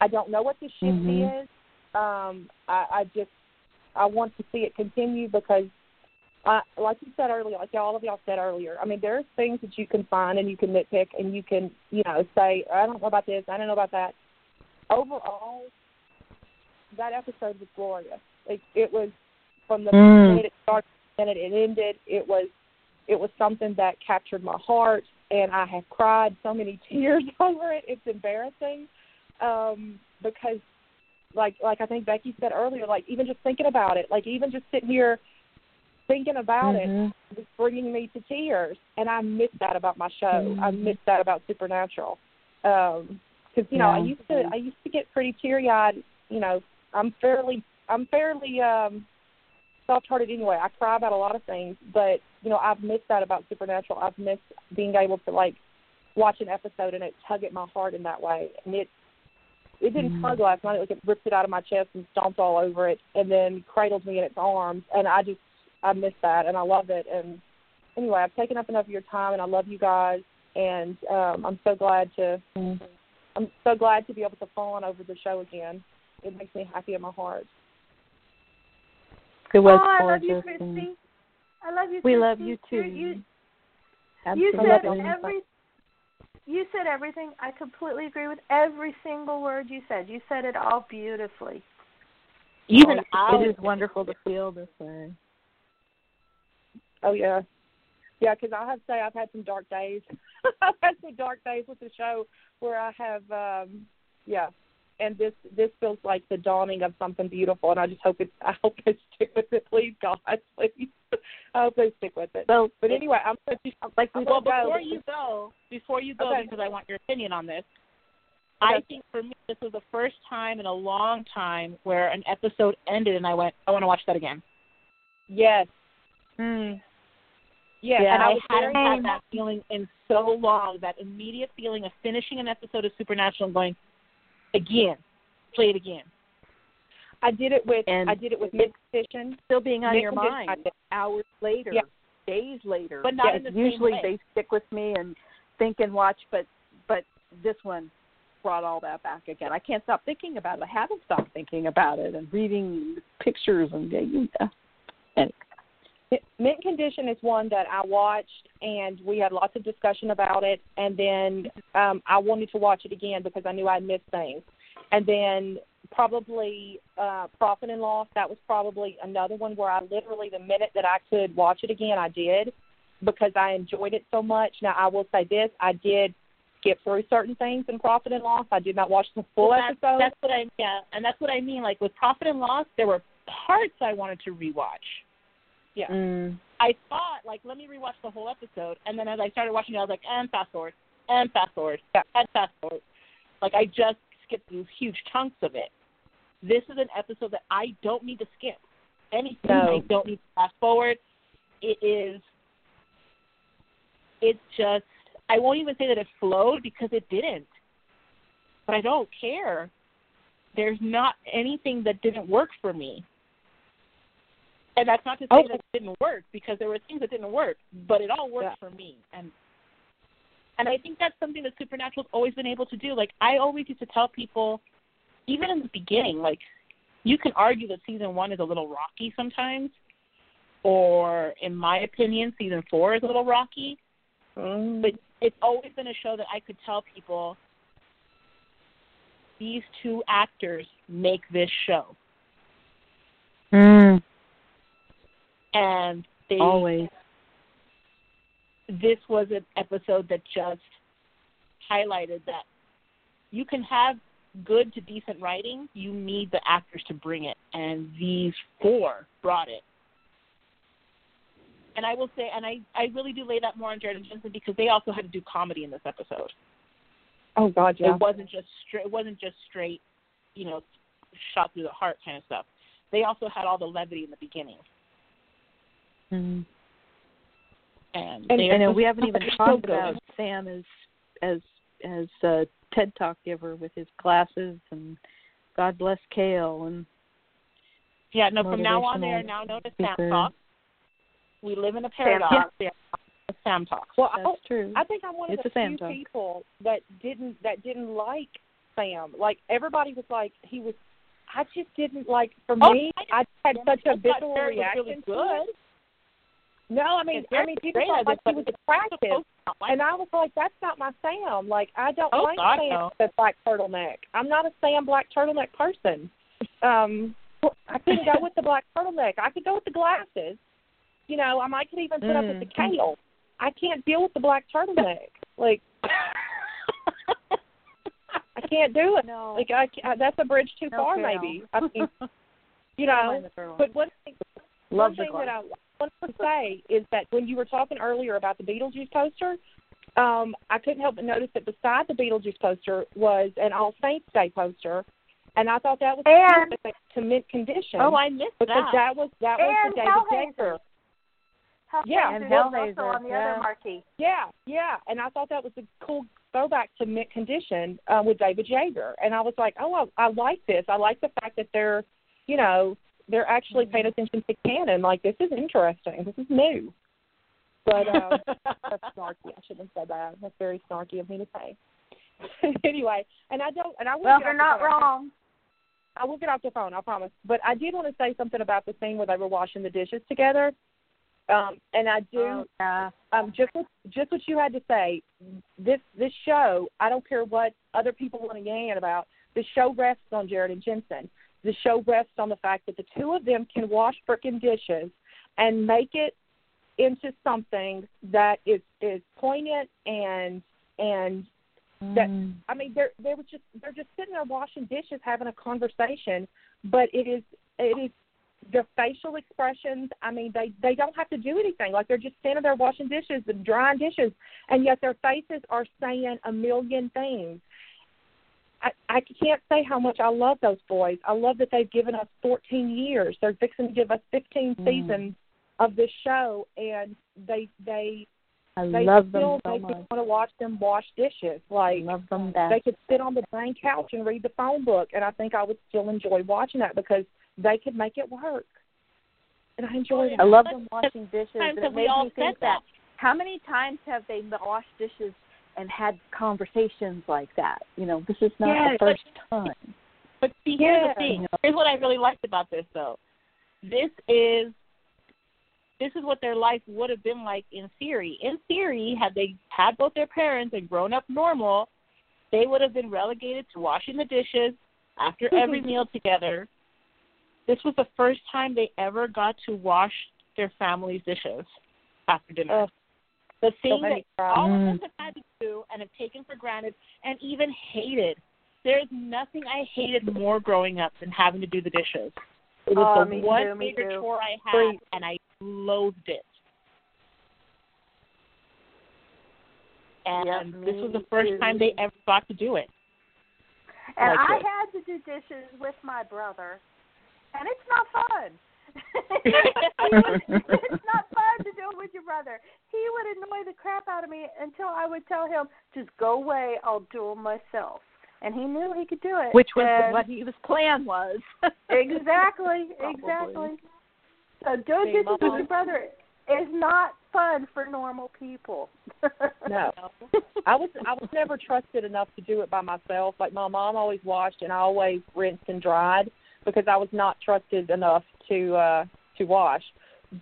I don't know what the shift mm-hmm. is. Um, I, I just I want to see it continue because, I, like you said earlier, like all of y'all said earlier. I mean, there's things that you can find and you can nitpick and you can you know say I don't know about this, I don't know about that. Overall, that episode was glorious. It, it was from the mm. minute it started and it ended. It was it was something that captured my heart, and I have cried so many tears over it. It's embarrassing um, because, like, like I think Becky said earlier, like even just thinking about it, like even just sitting here thinking about mm-hmm. it was bringing me to tears, and I miss that about my show. Mm-hmm. I miss that about Supernatural because um, you know yeah. I used to I used to get pretty teary eyed. You know, I'm fairly I'm fairly um soft hearted anyway. I cry about a lot of things, but you know, I've missed that about Supernatural. I've missed being able to like watch an episode and it tug at my heart in that way. And it it didn't mm. tug last night. It like it ripped it out of my chest and stomped all over it, and then cradled me in its arms. And I just I miss that, and I love it. And anyway, I've taken up enough of your time, and I love you guys. And um, I'm so glad to mm. I'm so glad to be able to fawn over the show again. It makes me happy in my heart. It was oh, I love you, Christy. I love you. We Christy. love you too. You, you said every. You said everything. I completely agree with every single word you said. You said it all beautifully. Even oh, it is wonderful to feel this way. Oh yeah, yeah. Because I have to say I've had some dark days. I've had some dark days with the show where I have, um yeah, and this this feels like the dawning of something beautiful. And I just hope it. I hope they stick with it, please, God, please. I hope they stick with it. So, but anyway, I'm like well go. before you go, before you go, okay. because I want your opinion on this. I think for me, this was the first time in a long time where an episode ended, and I went, I want to watch that again. Yes. Mm. Yes. Yeah, and I I hadn't had that feeling in so long. That immediate feeling of finishing an episode of Supernatural and going again, play it again. I did it with And I did it with Mint Condition. Still being on Nick your mind hours later, Yeah. days later. But not Yeah, in the same usually way. they stick with me and think and watch, but but this one brought all that back again. I can't stop thinking about it. I haven't stopped thinking about it and reading pictures and yeah. Anyway. Mint Condition is one that I watched, and we had lots of discussion about it. And then um, I wanted to watch it again because I knew I'd missed things. And then probably uh, Profit and Loss. That was probably another one where I literally, the minute that I could watch it again, I did because I enjoyed it so much. Now I will say this: I did skip through certain things in Profit and Loss. I did not watch the full Well, that's, episode. That's what I yeah, and that's what I mean. Like with Profit and Loss, there were parts I wanted to rewatch. Yeah. Mm. I thought like let me rewatch the whole episode, and then as I started watching it, I was like, and fast forward, and fast forward, Yeah. and fast forward. Like I just skipped these huge chunks of it. This is an episode that I don't need to skip. Anything No. I don't need to fast forward. It is. It's just. I won't even say that it flowed because it didn't. But I don't care. There's not anything that didn't work for me. And that's not to say Oh. that it didn't work because there were things that didn't work, but it all worked Yeah. for me. And and I think that's something that Supernatural's always been able to do. Like I always used to tell people, even in the beginning, like you can argue that season one is a little rocky sometimes, or in my opinion, season four is a little rocky. Mm. But it's always been a show that I could tell people these two actors make this show, Mm. And they Always. this was an episode that just highlighted that you can have good to decent writing, you need the actors to bring it, and these four brought it. And I will say, and I, I really do lay that more on Jared and Jensen because they also had to do comedy in this episode. Oh God, yeah. It wasn't just straight. It wasn't just straight, you know, shot through the heart kind of stuff. They also had all the levity in the beginning, Mm. and, And- they I know we haven't even talked good. about Sam as as as a TED Talk giver with his glasses and God bless Kale and Yeah, no. From now on, they are now known as. Sam Talk. We live in a paradox. They are Sam Talk. well, that's I, true. I think I'm one of It's the a few talk. people that didn't that didn't like Sam. Like everybody was like he was. I just didn't like. For Oh, me, I I had such a visceral reaction really to good. It. No, I mean, I mean, people thought like it, he was attractive, supposed to not like and I was like, that's not my Sam. Like I don't Oh, like God, Sam no. with black turtleneck. I'm not a Sam black turtleneck person. Um, I couldn't go with the black turtleneck. I could go with the glasses. You know, I might could even put up with the Mm. kale. I can't deal with the black turtleneck. Like I can't do it. no. Like I, can't, that's a bridge too No, far, Carol. maybe. I mean, you know. mind the turtle. But one thing, Love one thing that. I want to say is that when you were talking earlier about the Beetlejuice poster, um, I couldn't help but notice that beside the Beetlejuice poster was an All Saints Day poster, and I thought that was And- perfect to mint condition. oh, I missed because that. that was that was the David Hellraiser. Decker. Hellraiser Yeah, and is also on the yeah. other marquee. Yeah, yeah, and I thought that was a cool throwback to mint condition uh, with David Yaeger, and I was like, oh, I, I like this. I like the fact that they're, you know, they're actually paying attention to canon. Like this is interesting. This is new. But uh, that's snarky. I shouldn't have said that. That's very snarky of me to say. anyway, and I don't, and I will Well, get you're off the not wrong. I will get off the phone. I promise. But I did want to say something about the scene where they were washing the dishes together. Um, and I do Oh, yeah. um, just what, just what you had to say. This this show, I don't care what other people want to yan about. The show rests on Jared and Jensen. The show rests on the fact that the two of them can wash frickin' dishes and make it into something that is is poignant and and that Mm. I mean they're they were just they're just sitting there washing dishes having a conversation, but it is it is their facial expressions. I mean they they don't have to do anything. Like they're just standing there washing dishes and drying dishes, and yet their faces are saying a million things. I, I can't say how much I love those boys. I love that they've given us 14 years. They're fixing to give us 15 Mm. seasons of this show, and they they I they love still them so make much. me want to watch them wash dishes. I Like love them they could sit on the same couch and read the phone book, and I think I would still enjoy watching that because they could make it work, and I enjoy that. I love them washing dishes. And have it we made all me said think that? How many times have they washed dishes and had conversations like that? You know, this is not the but- first time. But see, here's Yeah. the thing. Here's what I really liked about this, though. This is this is what their life would have been like in theory. In theory, had they had both their parents and grown up normal, they would have been relegated to washing the dishes after every meal together. This was the first time they ever got to wash their family's dishes after dinner. The thing make that all of us have had to do and have taken for granted and even hated. There's nothing I hated more growing up than having to do the dishes. It was Oh, the one too, major too. chore I had, Preach. and I loathed it. And Yep, this was the first too. time they ever got to do it. And like I it. had to do dishes with my brother, and it's not fun. It's not fun to do it with your brother. He would annoy the crap out of me until I would tell him, "Just go away. I'll do them myself." And he knew he could do it. Which was And- what his plan was. exactly, exactly. So doing See, dishes my with your brother is not fun for normal people. No. I was I was never trusted enough to do it by myself. Like my mom always washed and I always rinsed and dried because I was not trusted enough to uh to wash.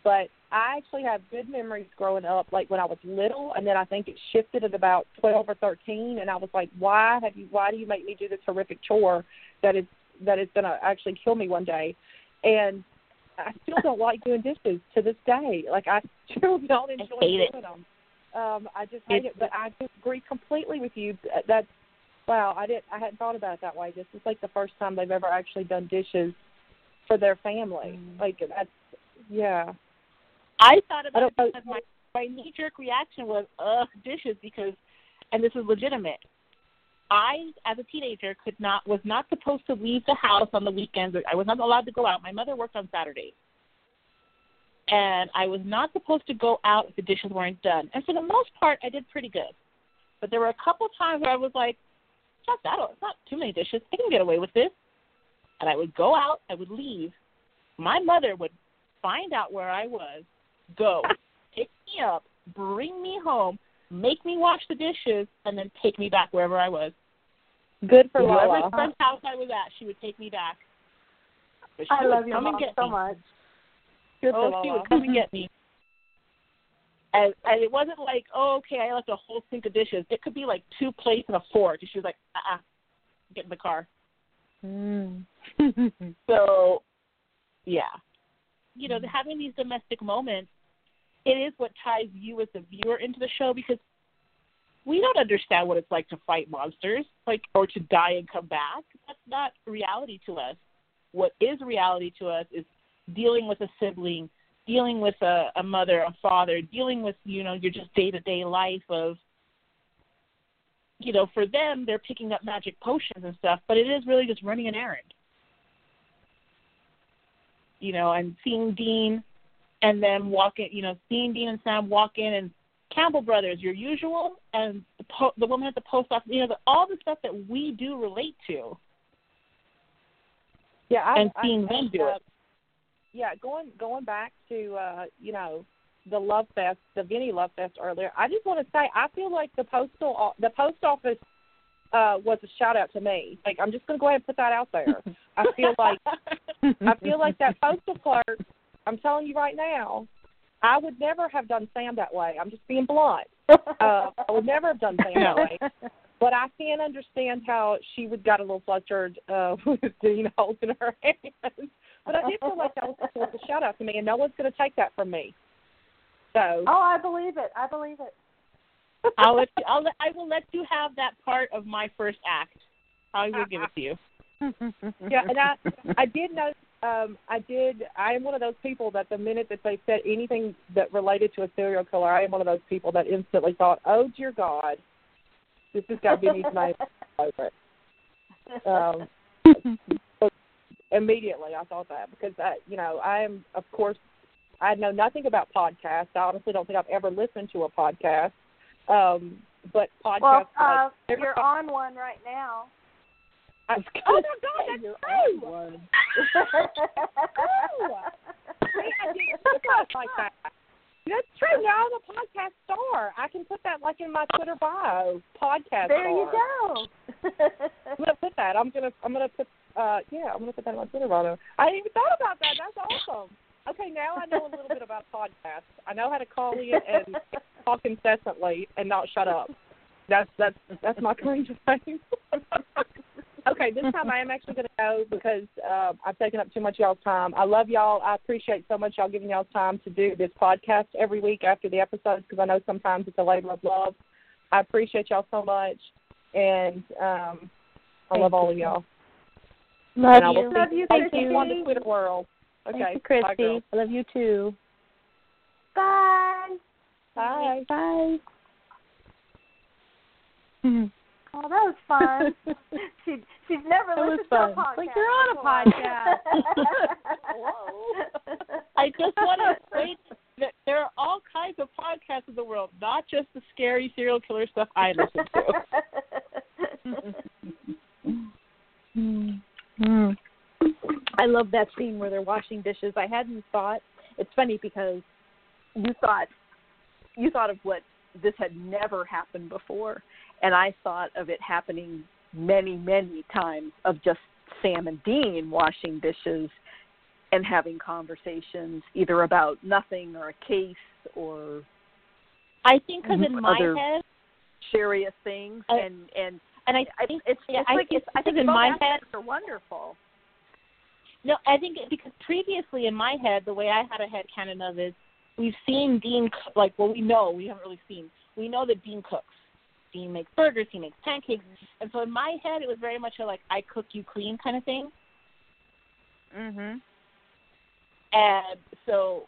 But I actually have good memories growing up like when I was little and then I think it shifted at about 12 or 13 and I was like why have you why do you make me do this horrific chore that is that is going to actually kill me one day? And I still don't like doing dishes to this day. Like I still don't enjoy doing it. them. Um, I just hate It's- it, but I agree completely with you. That- That's wow. I didn't. I hadn't thought about it that way. This is like the first time they've ever actually done dishes for their family. Mm. Like that's yeah. I thought I about it don't because my my knee jerk reaction was ugh dishes because, and this is legitimate. I, as a teenager, could not was not supposed to leave the house on the weekends. I was not allowed to go out. My mother worked on Saturdays, and I was not supposed to go out if the dishes weren't done. And for the most part, I did pretty good. But there were a couple times where I was like, "It's not that. It's not too many dishes. I can get away with this." And I would go out. I would leave. My mother would find out where I was, go, pick me up, bring me home, make me wash the dishes, and then take me back wherever I was. Good for Whoever Lala. friend's house I was at, she would take me back. But she I would love your come and mom get so me. much. Good Oh, for she Lala. would come and get me. And, and it wasn't like, oh, okay, I left a whole sink of dishes. It could be like two plates and a fork. And she was like, uh-uh, get in the car. Mm. So, yeah, you know, having these domestic moments, it is what ties you as the viewer into the show because we don't understand what it's like to fight monsters, like or to die and come back. That's not reality to us. What is reality to us is dealing with a sibling, dealing with a, a mother, a father, dealing with you know your just day to day life of you know, for them, they're picking up magic potions and stuff, but it is really just running an errand. You know, and seeing Dean and them walk in, you know, seeing Dean and Sam walk in and Campbell Brothers, your usual, and the, po- the woman at the post office, you know, the, all the stuff that we do relate to, Yeah, I, and I, seeing them do uh, it. Yeah, going going back to uh, you know the Love Fest, the Vinny Love Fest earlier. I just want to say I feel like the postal the post office uh, was a shout out to me. Like I'm just going to go ahead and put that out there. I feel like I feel like that postal clerk. I'm telling you right now, I would never have done Sam that way. I'm just being blunt. Uh, I would never have done Sam that way. But I can understand how she would got a little flustered uh, with Dean holding her hands. But I did feel like that was was a shout out to me, and no one's going to take that from me. So Oh, I believe it. I believe it. I'll let you, I'll let, I will let you have that part of my first act. I will give it to you. Yeah, and I I did know um I did I am one of those people that the minute that they said anything that related to a serial killer, I am one of those people that instantly thought, Oh dear God, this has got to be over it. um, immediately I thought that because I, you know, I am of course I know nothing about podcasts. I honestly don't think I've ever listened to a podcast. Um, but podcasts well, uh, like, you're on one right now. I, oh my God, that's true. oh, I didn't look at it like that. That's true. Now I'm a podcast star. I can put that like in my Twitter bio. Podcast. There star. you go. I'm gonna put that. I'm gonna. I'm gonna put. Uh, yeah, I'm gonna put that on my Twitter bio. I didn't even thought about that. That's awesome. Okay, now I know a little bit about podcasts. I know how to call in and talk incessantly and not shut up. That's that's that's my claim to fame. okay, this time I am actually going to go because uh, I've taken up too much y'all's time. I love y'all. I appreciate so much y'all giving y'all time to do this podcast every week after the episodes because I know sometimes it's a labor of love. I appreciate y'all so much, and um, I Thank love all of y'all. Love and I will you. see Love you, thank you on the Twitter world. Okay, Thank you, bye, Christy. girls. I love you too. Bye. Bye. Bye. Oh, that was fun. she she's never That was listened to a fun. podcast. Like, you're on a podcast. Hello. I just want to say that there are all kinds of podcasts in the world, not just the scary serial killer stuff I listen to. Mm. I love that scene where they're washing dishes. I hadn't thought. It's funny because you thought you thought of what this had never happened before, and I thought of it happening many, many times of just Sam and Dean washing dishes and having conversations either about nothing or a case or I think because in my head, serious things I- and and and I I, think it's, yeah, it's I like it's, I think in my aspects are wonderful. No, I think it- because previously in my head, the way I had a head canon of is we've seen Dean like well we know we haven't really seen we know that Dean cooks. Dean makes burgers, he makes pancakes, and so in my head it was very much a like I cook you clean kind of thing. Mhm. And so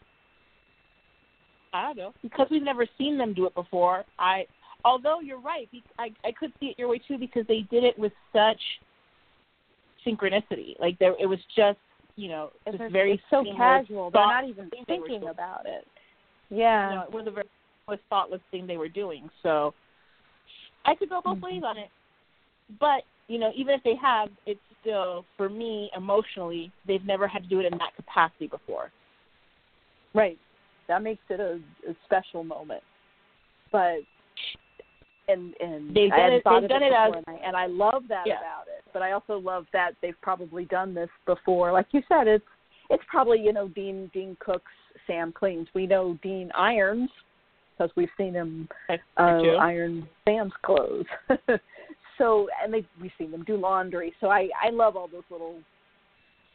I don't know because we've never seen them do it before. I although you're right, I I could see it your way too because they did it with such synchronicity. Like there, it was just you know It's, just very it's so casual. They're not even thing they were thinking about it. you Yeah. know, it was a very was thoughtless thing they were doing. So I could go both ways on mm-hmm. it. But, you know, even if they have, it's still for me emotionally, they've never had to do it in that capacity before. Right. That makes it a, a special moment. But and and They've done it- they've done it it as- and, I, and I love that Yeah. about it. But I also love that they've probably done this before. Like you said, it's it's probably you know Dean Dean cooks, Sam cleans. We know Dean irons because we've seen him uh, iron Sam's clothes. so and they we've seen them do laundry. So I I love all those little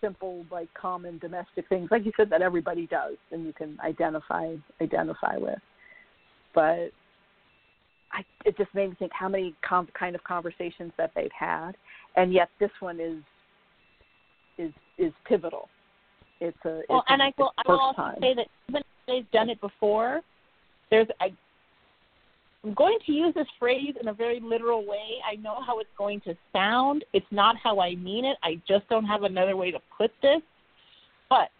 simple like common domestic things like you said that everybody does and you can identify identify with. But I it just made me think how many com- kind of conversations that they've had and yet this one is is is pivotal. It's a Well, it's a, and I will, I will also time. say that even if they've done it before, there's I, I'm going to use this phrase in a very literal way. I know how it's going to sound. It's not how I mean it. I just don't have another way to put this. But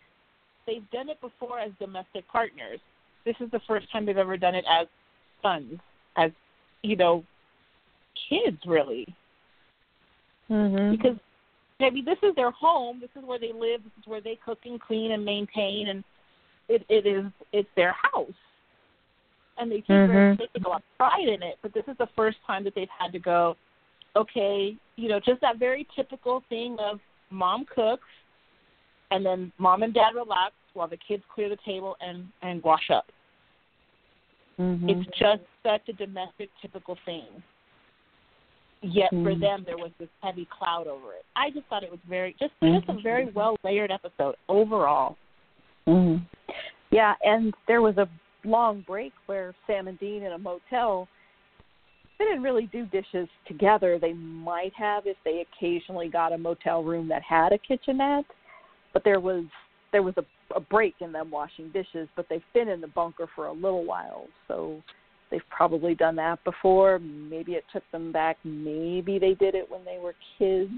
they've done it before as domestic partners. This is the first time they've ever done it as sons, as you know, kids really mm-hmm. because I mean this is their home, this is where they live, this is where they cook and clean and maintain, and it it is it's their house, and they take very Mhm. they take a lot of pride in it. But this is the first time that they've had to go, okay, you know, just that very typical thing of mom cooks, and then mom and dad relax while the kids clear the table and and wash up. mm-hmm. It's just such a domestic typical thing. Yet for Mm. them there was this heavy cloud over it. I just thought it was very just just a very well layered episode overall. hmm Yeah, and there was a long break where Sam and Dean in a motel. They didn't really do dishes together. They might have if they occasionally got a motel room that had a kitchenette, but there was there was a, a break in them washing dishes. But they've been in the bunker for a little while, so they've probably done that before. Maybe it took them back. Maybe they did it when they were kids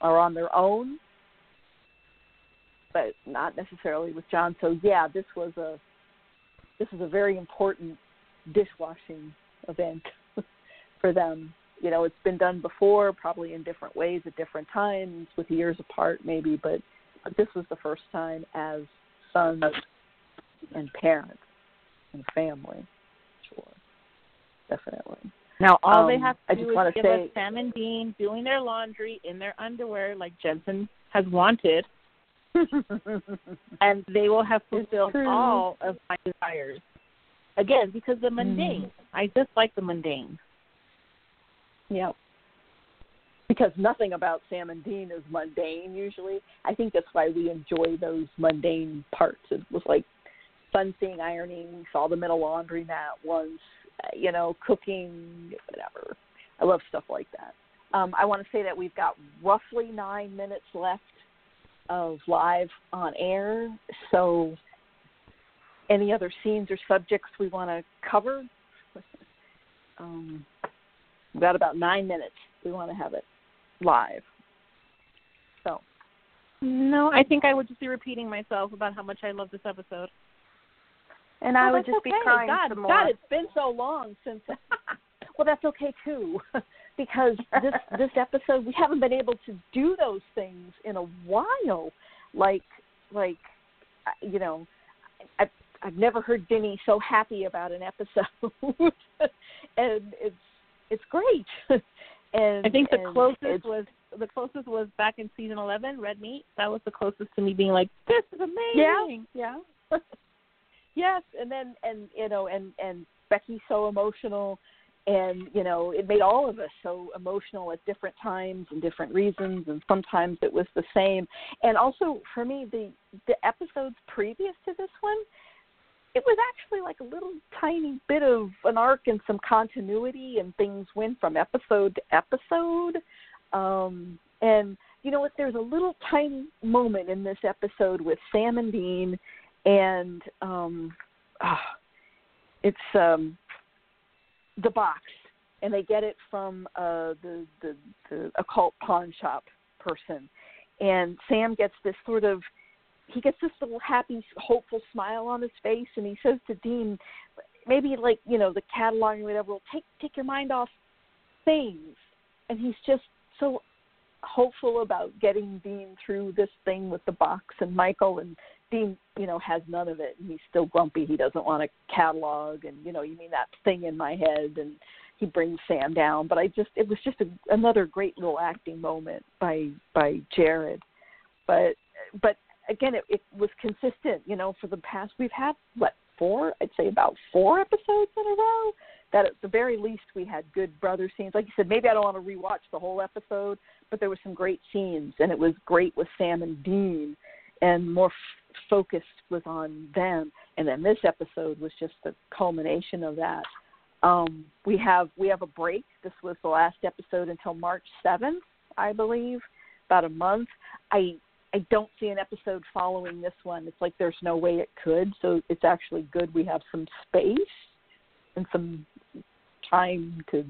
or on their own, but not necessarily with John. So yeah, this was a this is a very important dishwashing event for them. You know, it's been done before, probably in different ways at different times, with years apart maybe, but, but this was the first time as sons and parents and family. Sure, definitely. Now all Um, they have I to just do is give say- us Sam and Dean doing their laundry in their underwear like Jensen has wanted, and they will have fulfilled all of my desires. Again, because the mundane. Mm. I just like the mundane. Yeah. Because nothing about Sam and Dean is mundane usually. I think that's why we enjoy those mundane parts. It was like fun seeing ironing. We saw them in a laundromat once, uh, you know, cooking, whatever. I love stuff like that. Um, I want to say that we've got roughly nine minutes left of live on air. So, any other scenes or subjects we want to cover? um, We've got about nine minutes. We want to have it live. So, No, I think I would just be repeating myself about how much I love this episode. And I Oh, would that's just be okay. crying God, some more. God, it's been so long since. well, that's okay too, because this this episode we haven't been able to do those things in a while. Like, like, you know, I've I've never heard Denny so happy about an episode, and it's it's great. and I think the and closest was the closest was back in season eleven, Red Meat. That was the closest to me being like, This is Yeah, amazing. yeah. yes, and then and you know and and Becky's so emotional, and you know it made all of us so emotional at different times and different reasons, and sometimes it was the same. And also for me, the the episodes previous to this one, it was actually like a little tiny bit of an arc and some continuity, and things went from episode to episode. Um, and you know what? There's a little tiny moment in this episode with Sam and Dean, and um, ah, it's um, the box, and they get it from uh, the, the the occult pawn shop person, and Sam gets this sort of he gets this little happy, hopeful smile on his face, and he says to Dean, maybe like you know the catalog or whatever will take take your mind off things, and he's just so hopeful about getting Dean through this thing with the box and Michael and Dean, you know, has none of it and he's still grumpy. He doesn't want a catalog and you know, you mean that thing in my head and he brings Sam down. But I just it was just a, another great little acting moment by by Jared. But but again it, it was consistent, you know, for the past we've had what, four I'd say about four episodes in a row that at the very least we had good brother scenes. Like you said, maybe I don't want to rewatch the whole episode, but there were some great scenes, and it was great with Sam and Dean, and more focus was on them. And then this episode was just the culmination of that. Um, we have we have a break. This was the last episode until March seventh, I believe, about a month. I I don't see an episode following this one. It's like there's no way it could. So it's actually good we have some space and some time to,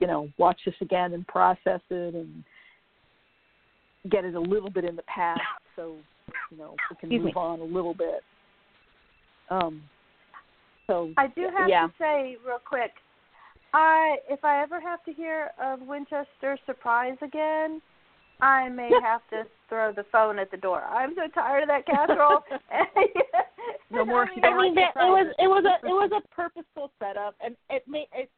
you know, watch this again and process it and get it a little bit in the past so, you know, we can Excuse move me. on a little bit. Um so I do have yeah. to say real quick, I if I ever have to hear of Winchester Surprise again, I may have to throw the phone at the door. I'm so tired of that casserole. No more- I mean, that, it was it was a it was a purposeful setup, and it made it.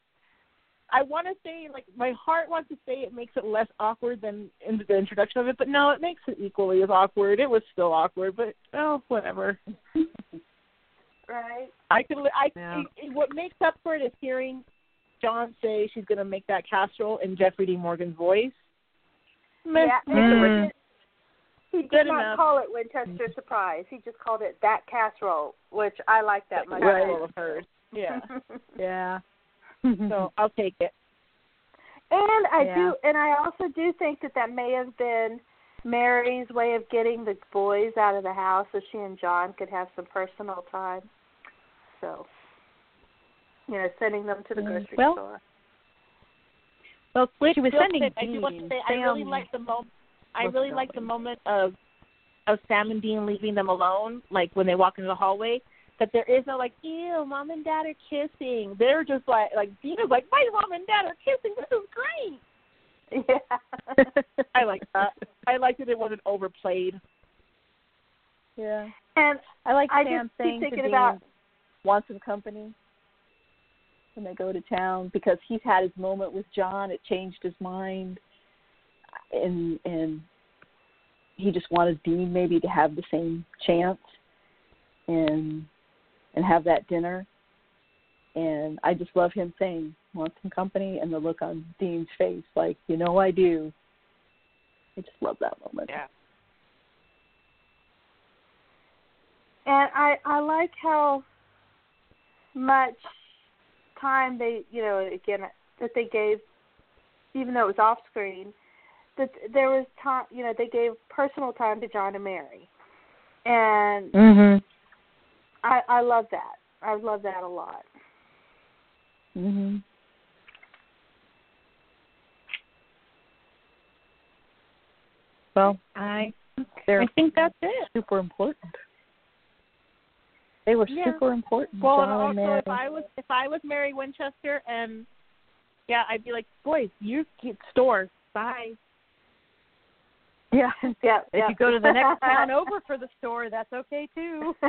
I want to say, like, my heart wants to say it makes it less awkward than in the introduction of it, but no, it makes it equally as awkward. It was still awkward, but oh, whatever. right. I could, I Yeah. it, it, what makes up for it is hearing John say she's going to make that casserole in Jeffrey D. Morgan's voice. Yeah, Mm. He did Good not enough. call it Winchester Surprise. He just called it that casserole, which I like that much. Right. Of hers. Yeah. Yeah. so I'll take it. And I Yeah. do, and I also do think that that may have been Mary's way of getting the boys out of the house, so she and John could have some personal time. So you know, sending them to the grocery well, store. Well, Which she was sending quick, I do want to Dean. say I really like the moment. I really like the moment of of Sam and Dean leaving them alone, like when they walk into the hallway. That there is no like, ew, mom and dad are kissing. They're just like, like Dean is like, my mom and dad are kissing. This is great. Yeah. I like that. I like that it wasn't overplayed. yeah. and I like I Sam just keep saying to thinking about- wants some company when they go to town because he's had his moment with John. It changed his mind, and and he just wanted Dean maybe to have the same chance and and have that dinner. And I just love him saying, "Want some company?" and the look on Dean's face, like, "You know, I do." I just love that moment. Yeah. And I I like how much time they you know again that they gave even though it was off screen that there was time you know they gave personal time to John and Mary and Mhm. I I love that I love that a lot Mhm. Well, I I think that's it. super important. They were Yeah. super important. Well, John and and also Mary. if I was if I was Mary Winchester and yeah, I'd be like, boys, you get store. Bye. Yeah. yeah If yeah. you go to the next town over for the store, that's okay too.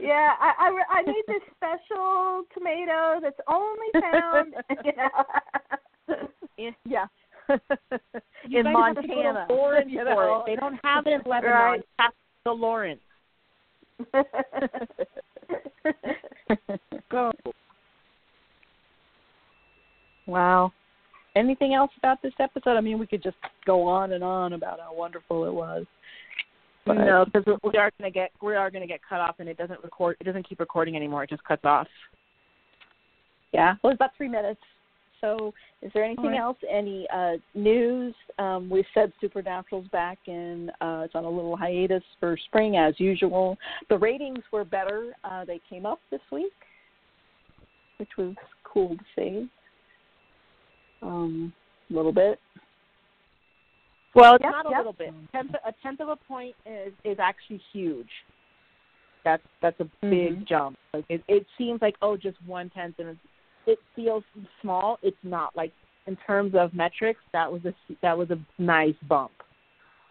yeah I I, I need this special tomato that's only found you know yeah. You in guys to to Montana. Lawrence you know. They don't have it in Lebanon. Right. That's the Lawrence. Go. wow. Anything else about this episode? I mean, we could just go on and on about how wonderful it was. But- No, because we are gonna get we are gonna get cut off, and it doesn't record. It doesn't keep recording anymore. It just cuts off. Yeah. Well, it's about three minutes. So, is there anything right. else? Any uh, news? Um, we've said Supernatural's back, and uh, it's on a little hiatus for spring as usual. The ratings were better. Uh, they came up this week, which was cool to see. Um, a little bit. Well, it's Yep, not a yep. little bit. Tenth, a tenth of a point is is actually huge. That's that's a big Mhm. jump. Like it, it seems like oh, just one tenth, and it's, it feels small. It's not like in terms of metrics. That was a that was a nice bump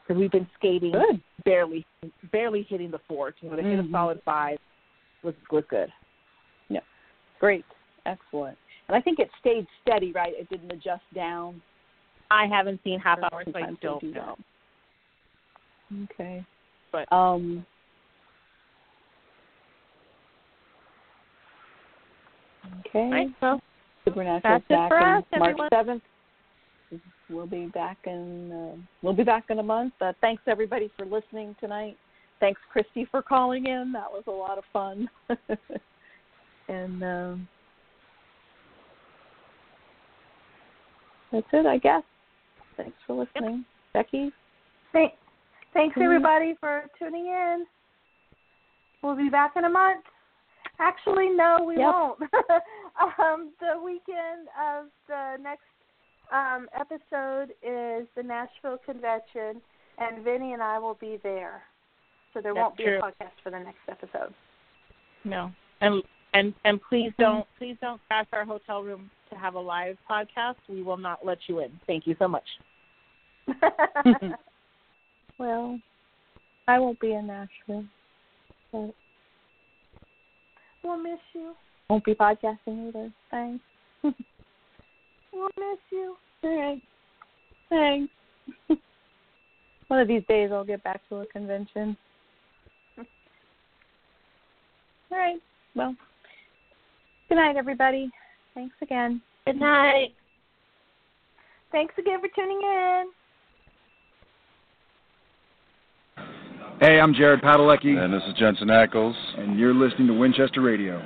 because we've been skating Good. barely barely hitting the four. You know, to hit a Mhm. solid five was was good. Yeah, Great. Excellent. I think it stayed steady, right? It didn't adjust down. I haven't seen half hour, so I don't do know. that. Okay. But- um Okay. Right, That's back on us, March seventh. We'll be back in uh, we'll be back in a month. Uh, thanks everybody for listening tonight. Thanks Christy for calling in. That was a lot of fun. and um, that's it, I guess. Thanks for listening, Becky. Thank, thanks Mhm. everybody for tuning in. We'll be back in a month. Actually, no, we Yep. won't. um, the weekend of the next um, episode is the Nashville convention, and Vinny and I will be there. So there That's won't be true. a podcast for the next episode. No. And and and please mm-hmm. don't please don't crash our hotel room to have a live podcast. We will not let you in. Thank you so much. Well, I won't be in Nashville. But we'll miss you. won't be podcasting either. Thanks. We'll miss you. All right. Thanks. One of these days I'll get back to a convention. All right. Well, good night, everybody. Thanks again. Good night. Thanks again for tuning in. Hey, I'm Jared Padalecki, And this is Jensen Ackles. and you're listening to Winchester Radio.